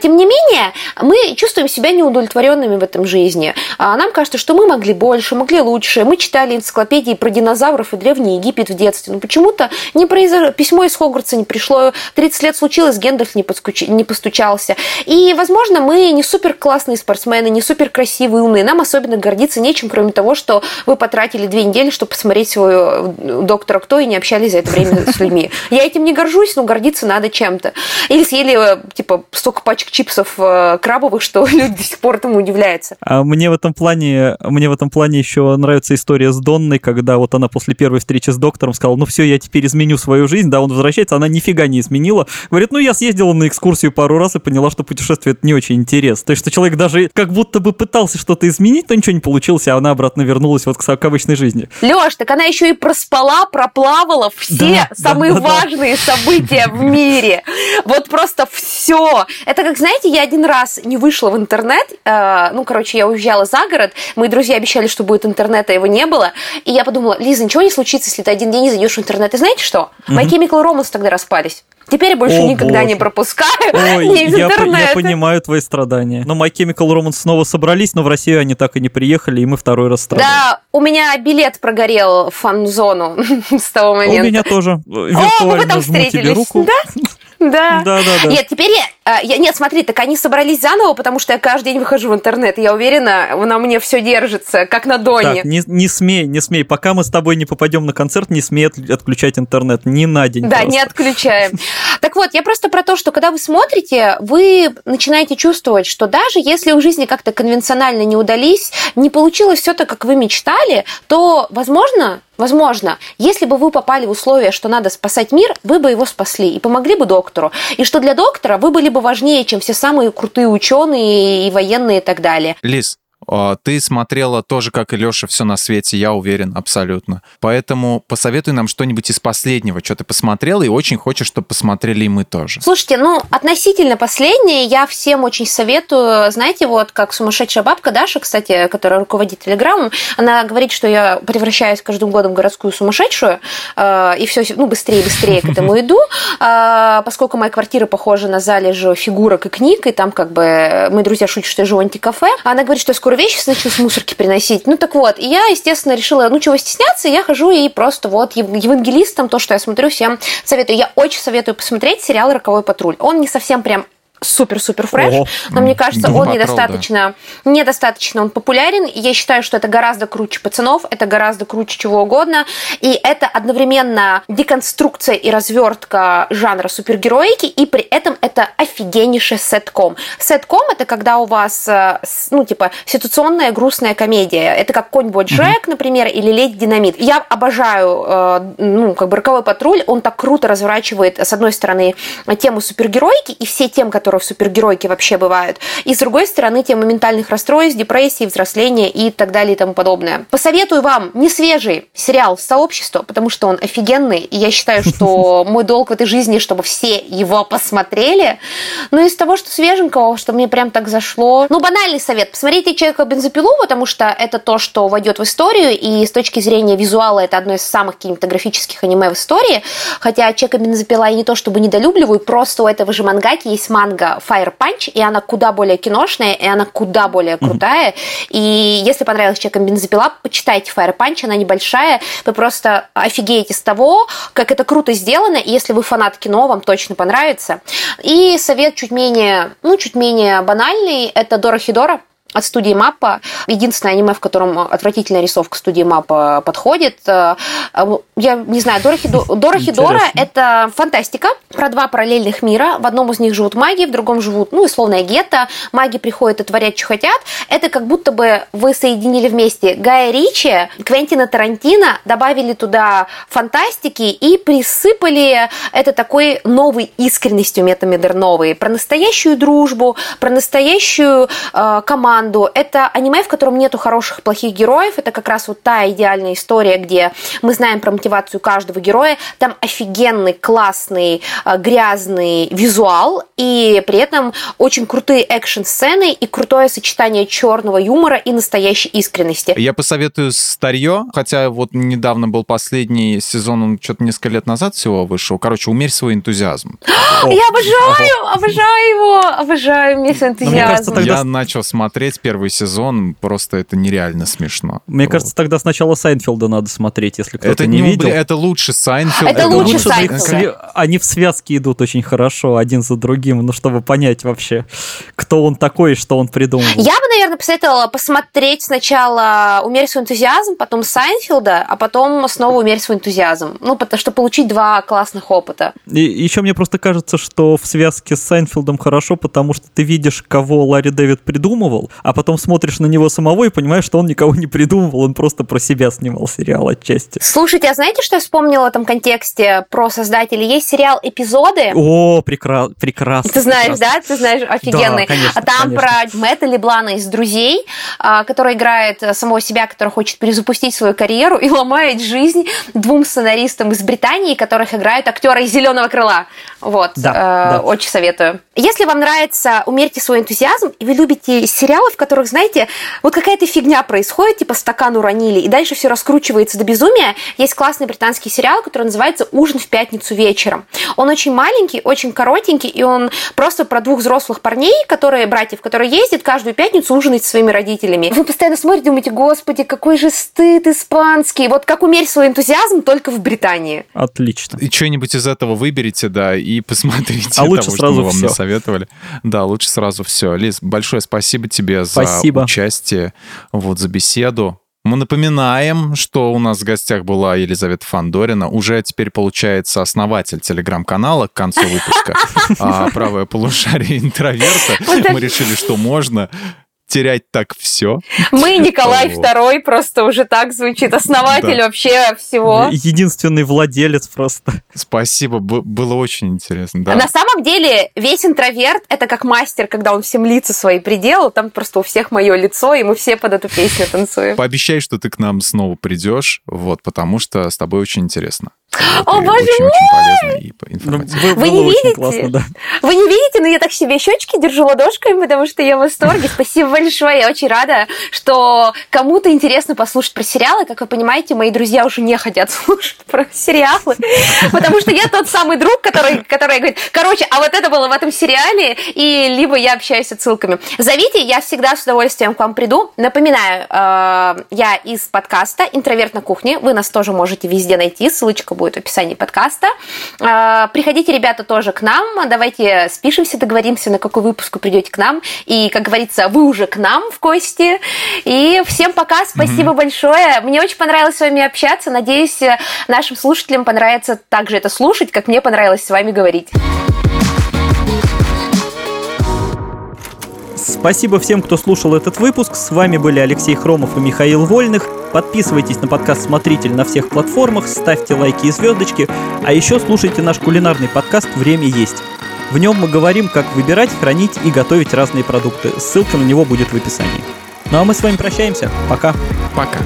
тем не менее, мы чувствуем себя неудовлетворенными в этом жизни. А нам кажется, что мы могли больше, могли лучше. Мы читали энциклопедии про динозавров и Древний Египет в детстве. Но почему-то не произошло, письмо из Хогвартса не пришло, 30 лет случилось, Гендальф не, подскуч... не постучался. И, возможно, мы не супер классные спортсмены, не супер красивые, умные. Нам особенно гордиться нечем, кроме того, что вы потратили две недели, чтобы посмотреть свою э, доктора Кто и не общались за это время с людьми. Я этим не горжусь, но гордиться надо чем-то. Или съели, э, типа, столько пачек чипсов э, крабовых, что [LAUGHS] люди до сих пор этому удивляются. А мне в этом плане, мне в этом плане еще нравится история с Донной, когда вот она после первой встречи с доктором сказала, ну все, я теперь изменю свою жизнь, да, он возвращается, она нифига не изменила. Говорит, ну я съездила на экскурсию пару раз и поняла, что путешествие это не очень интересно. То есть, что человек даже как будто бы пытался что-то изменить, но ничего не получилось, а она обратно вернулась вот к обычной жизни. Леш, так она еще и проспала, проплавала все да, самые да, да, важные да. события в мире. Вот просто все. Это как, знаете, я один раз не вышла в интернет, э, ну, короче, я уезжала за город, мои друзья обещали, что будет интернет, а его не было, и я подумала, Лиза, ничего не случится, если ты один день не зайдешь в интернет. И знаете что? Mm-hmm. My Chemical Romance тогда распались. Теперь я больше О, никогда боже. не пропускаю Ой, [LAUGHS] ни из я, интернета. я понимаю твои страдания. Но My Chemical Romance снова собрались, но в Россию они так и не приехали, и мы второй раз страдаем. Да, у меня билет прогорел в фан-зону [LAUGHS] с того момента. У меня тоже. Виртуально О, мы там встретились. Да? [LAUGHS] Да. Да, да, да. Нет, теперь я, я... Нет, смотри, так они собрались заново, потому что я каждый день выхожу в интернет. Я уверена, на мне все держится, как на Доне. Так, не, не смей, не смей. Пока мы с тобой не попадем на концерт, не смей отключать интернет. Ни на день. Да, просто. не отключаем. Так вот, я просто про то, что когда вы смотрите, вы начинаете чувствовать, что даже если в жизни как-то конвенционально не удались, не получилось все так, как вы мечтали, то, возможно, Возможно, если бы вы попали в условия, что надо спасать мир, вы бы его спасли и помогли бы доктору. И что для доктора вы были бы важнее, чем все самые крутые ученые и военные и так далее. Лиз, ты смотрела тоже, как и Леша, все на свете, я уверен, абсолютно. Поэтому посоветуй нам что-нибудь из последнего, что ты посмотрела, и очень хочешь, чтобы посмотрели и мы тоже. Слушайте, ну, относительно последнее, я всем очень советую, знаете, вот как сумасшедшая бабка Даша, кстати, которая руководит Телеграмом, она говорит, что я превращаюсь каждым годом в городскую сумасшедшую, э, и все, ну, быстрее быстрее к этому иду, э, поскольку моя квартира похожа на залежи фигурок и книг, и там как бы мои друзья шутят, что я живу антикафе. Она говорит, что я скоро вещи начну с мусорки приносить. Ну так вот, и я, естественно, решила, ну чего стесняться, я хожу и просто вот евангелистом, то, что я смотрю, всем советую. Я очень советую посмотреть сериал «Роковой патруль». Он не совсем прям супер-супер фреш, Ого. но мне кажется, Дума он недостаточно, да. недостаточно он популярен. Я считаю, что это гораздо круче пацанов, это гораздо круче чего угодно, и это одновременно деконструкция и развертка жанра супергероики, и при этом это офигеннейший сетком. Сетком это когда у вас, э, ну, типа, ситуационная грустная комедия. Это как конь Боджек, угу. например, или Леди Динамит. Я обожаю, э, ну, как бы роковой патруль, он так круто разворачивает, с одной стороны, тему супергероики и все темы, которые которые в супергеройке вообще бывают. И с другой стороны, тема ментальных расстройств, депрессии, взросления и так далее и тому подобное. Посоветую вам не свежий сериал «Сообщество», потому что он офигенный, и я считаю, что [LAUGHS] мой долг в этой жизни, чтобы все его посмотрели. Но из того, что свеженького, что мне прям так зашло... Ну, банальный совет. Посмотрите «Человека бензопилу», потому что это то, что войдет в историю, и с точки зрения визуала это одно из самых кинематографических аниме в истории. Хотя «Человека бензопила» я не то чтобы недолюбливаю, просто у этого же мангаки есть манга манга Fire Punch, и она куда более киношная, и она куда более крутая. Mm-hmm. И если понравилась человеком бензопила, почитайте Fire Punch, она небольшая, вы просто офигеете с того, как это круто сделано, и если вы фанат кино, вам точно понравится. И совет чуть менее, ну, чуть менее банальный, это Дора Хидора, от студии Маппа. Единственное аниме, в котором отвратительная рисовка студии Маппа подходит. Э, я не знаю, [LAUGHS] Дора, Хидора – это фантастика про два параллельных мира. В одном из них живут маги, в другом живут, ну, условное гетто. Маги приходят и творят, что хотят. Это как будто бы вы соединили вместе Гая Ричи, Квентина Тарантино, добавили туда фантастики и присыпали это такой новой искренностью метамедерновой. Про настоящую дружбу, про настоящую э, команду, команду. Это аниме, в котором нету хороших и плохих героев. Это как раз вот та идеальная история, где мы знаем про мотивацию каждого героя. Там офигенный, классный, э, грязный визуал. И при этом очень крутые экшн-сцены и крутое сочетание черного юмора и настоящей искренности. Я посоветую старье, хотя вот недавно был последний сезон, он что-то несколько лет назад всего вышел. Короче, умерь свой энтузиазм. [GASPS] Я обожаю, обожаю его, обожаю умерь свой энтузиазм. Я начал смотреть смотреть первый сезон, просто это нереально смешно. Мне вот. кажется, тогда сначала Сайнфилда надо смотреть, если кто-то это не, не видел. Это лучше Сайнфилда. Это, это лучше Сайнфилда. Они в связке идут очень хорошо, один за другим, ну, чтобы понять вообще, кто он такой и что он придумал. Я бы, наверное, посоветовала посмотреть сначала «Умерь свой энтузиазм», потом Сайнфилда, а потом снова «Умерь свой энтузиазм». Ну, потому что получить два классных опыта. И еще мне просто кажется, что в связке с Сайнфилдом хорошо, потому что ты видишь, кого Ларри Дэвид придумывал, а потом смотришь на него самого и понимаешь, что он никого не придумывал, он просто про себя снимал сериал отчасти. Слушайте, а знаете, что я вспомнила в этом контексте про создателей? Есть сериал «Эпизоды». О, прекра- прекрасно. Ты знаешь, прекрасно. да? Ты знаешь, офигенный. Да, конечно, а там конечно. про Мэтта Леблана из «Друзей», а, который играет самого себя, который хочет перезапустить свою карьеру и [LAUGHS] ломает жизнь двум сценаристам из Британии, которых играют актеры из «Зеленого крыла». Вот, да, э, да. очень советую. Если вам нравится «Умерьте свой энтузиазм», и вы любите сериалы, в которых, знаете, вот какая-то фигня происходит, типа стакан уронили, и дальше все раскручивается до безумия, есть классный британский сериал, который называется «Ужин в пятницу вечером». Он очень маленький, очень коротенький, и он просто про двух взрослых парней, которые, братьев, которые ездят каждую пятницу ужинать со своими родителями. Вы постоянно смотрите, думаете, господи, какой же стыд испанский. Вот как умерь свой энтузиазм только в Британии. Отлично. И что-нибудь из этого выберите, да, и посмотрите а лучше того, сразу что мы вам все. насоветовали. Да, лучше сразу все. Лиз, большое спасибо тебе спасибо. за участие, вот за беседу. Мы напоминаем, что у нас в гостях была Елизавета Фандорина, уже теперь получается основатель телеграм-канала к концу выпуска [LAUGHS] а, «Правое полушарие интроверта». Мы решили, что можно терять так все. Мы Николай II, просто уже так звучит, основатель да. вообще всего. Единственный владелец просто. Спасибо, было очень интересно. Да. На самом деле весь интроверт это как мастер, когда он всем лица свои приделал, там просто у всех мое лицо, и мы все под эту песню танцуем. Пообещай, что ты к нам снова придешь, вот, потому что с тобой очень интересно. О, боже очень, мой! Очень полезно и информативно. Ну, вы, не видите? Классно, да. Вы не видите, но я так себе щечки держу ладошками, потому что я в восторге. Спасибо большое. Я очень рада, что кому-то интересно послушать про сериалы. Как вы понимаете, мои друзья уже не хотят [LAUGHS] слушать про сериалы, потому что я тот самый друг, который, который говорит, короче, а вот это было в этом сериале, и либо я общаюсь отсылками. Зовите, я всегда с удовольствием к вам приду. Напоминаю, э, я из подкаста «Интроверт на кухне». Вы нас тоже можете везде найти, ссылочка будет в описании подкаста. А, приходите, ребята, тоже к нам. Давайте спишемся, договоримся, на какой выпуск вы придете к нам. И, как говорится, вы уже к нам в гости. И всем пока, спасибо mm-hmm. большое. Мне очень понравилось с вами общаться. Надеюсь, нашим слушателям понравится также это слушать, как мне понравилось с вами говорить. Спасибо всем, кто слушал этот выпуск. С вами были Алексей Хромов и Михаил Вольных. Подписывайтесь на подкаст «Смотритель» на всех платформах, ставьте лайки и звездочки, а еще слушайте наш кулинарный подкаст «Время есть». В нем мы говорим, как выбирать, хранить и готовить разные продукты. Ссылка на него будет в описании. Ну а мы с вами прощаемся. Пока. Пока.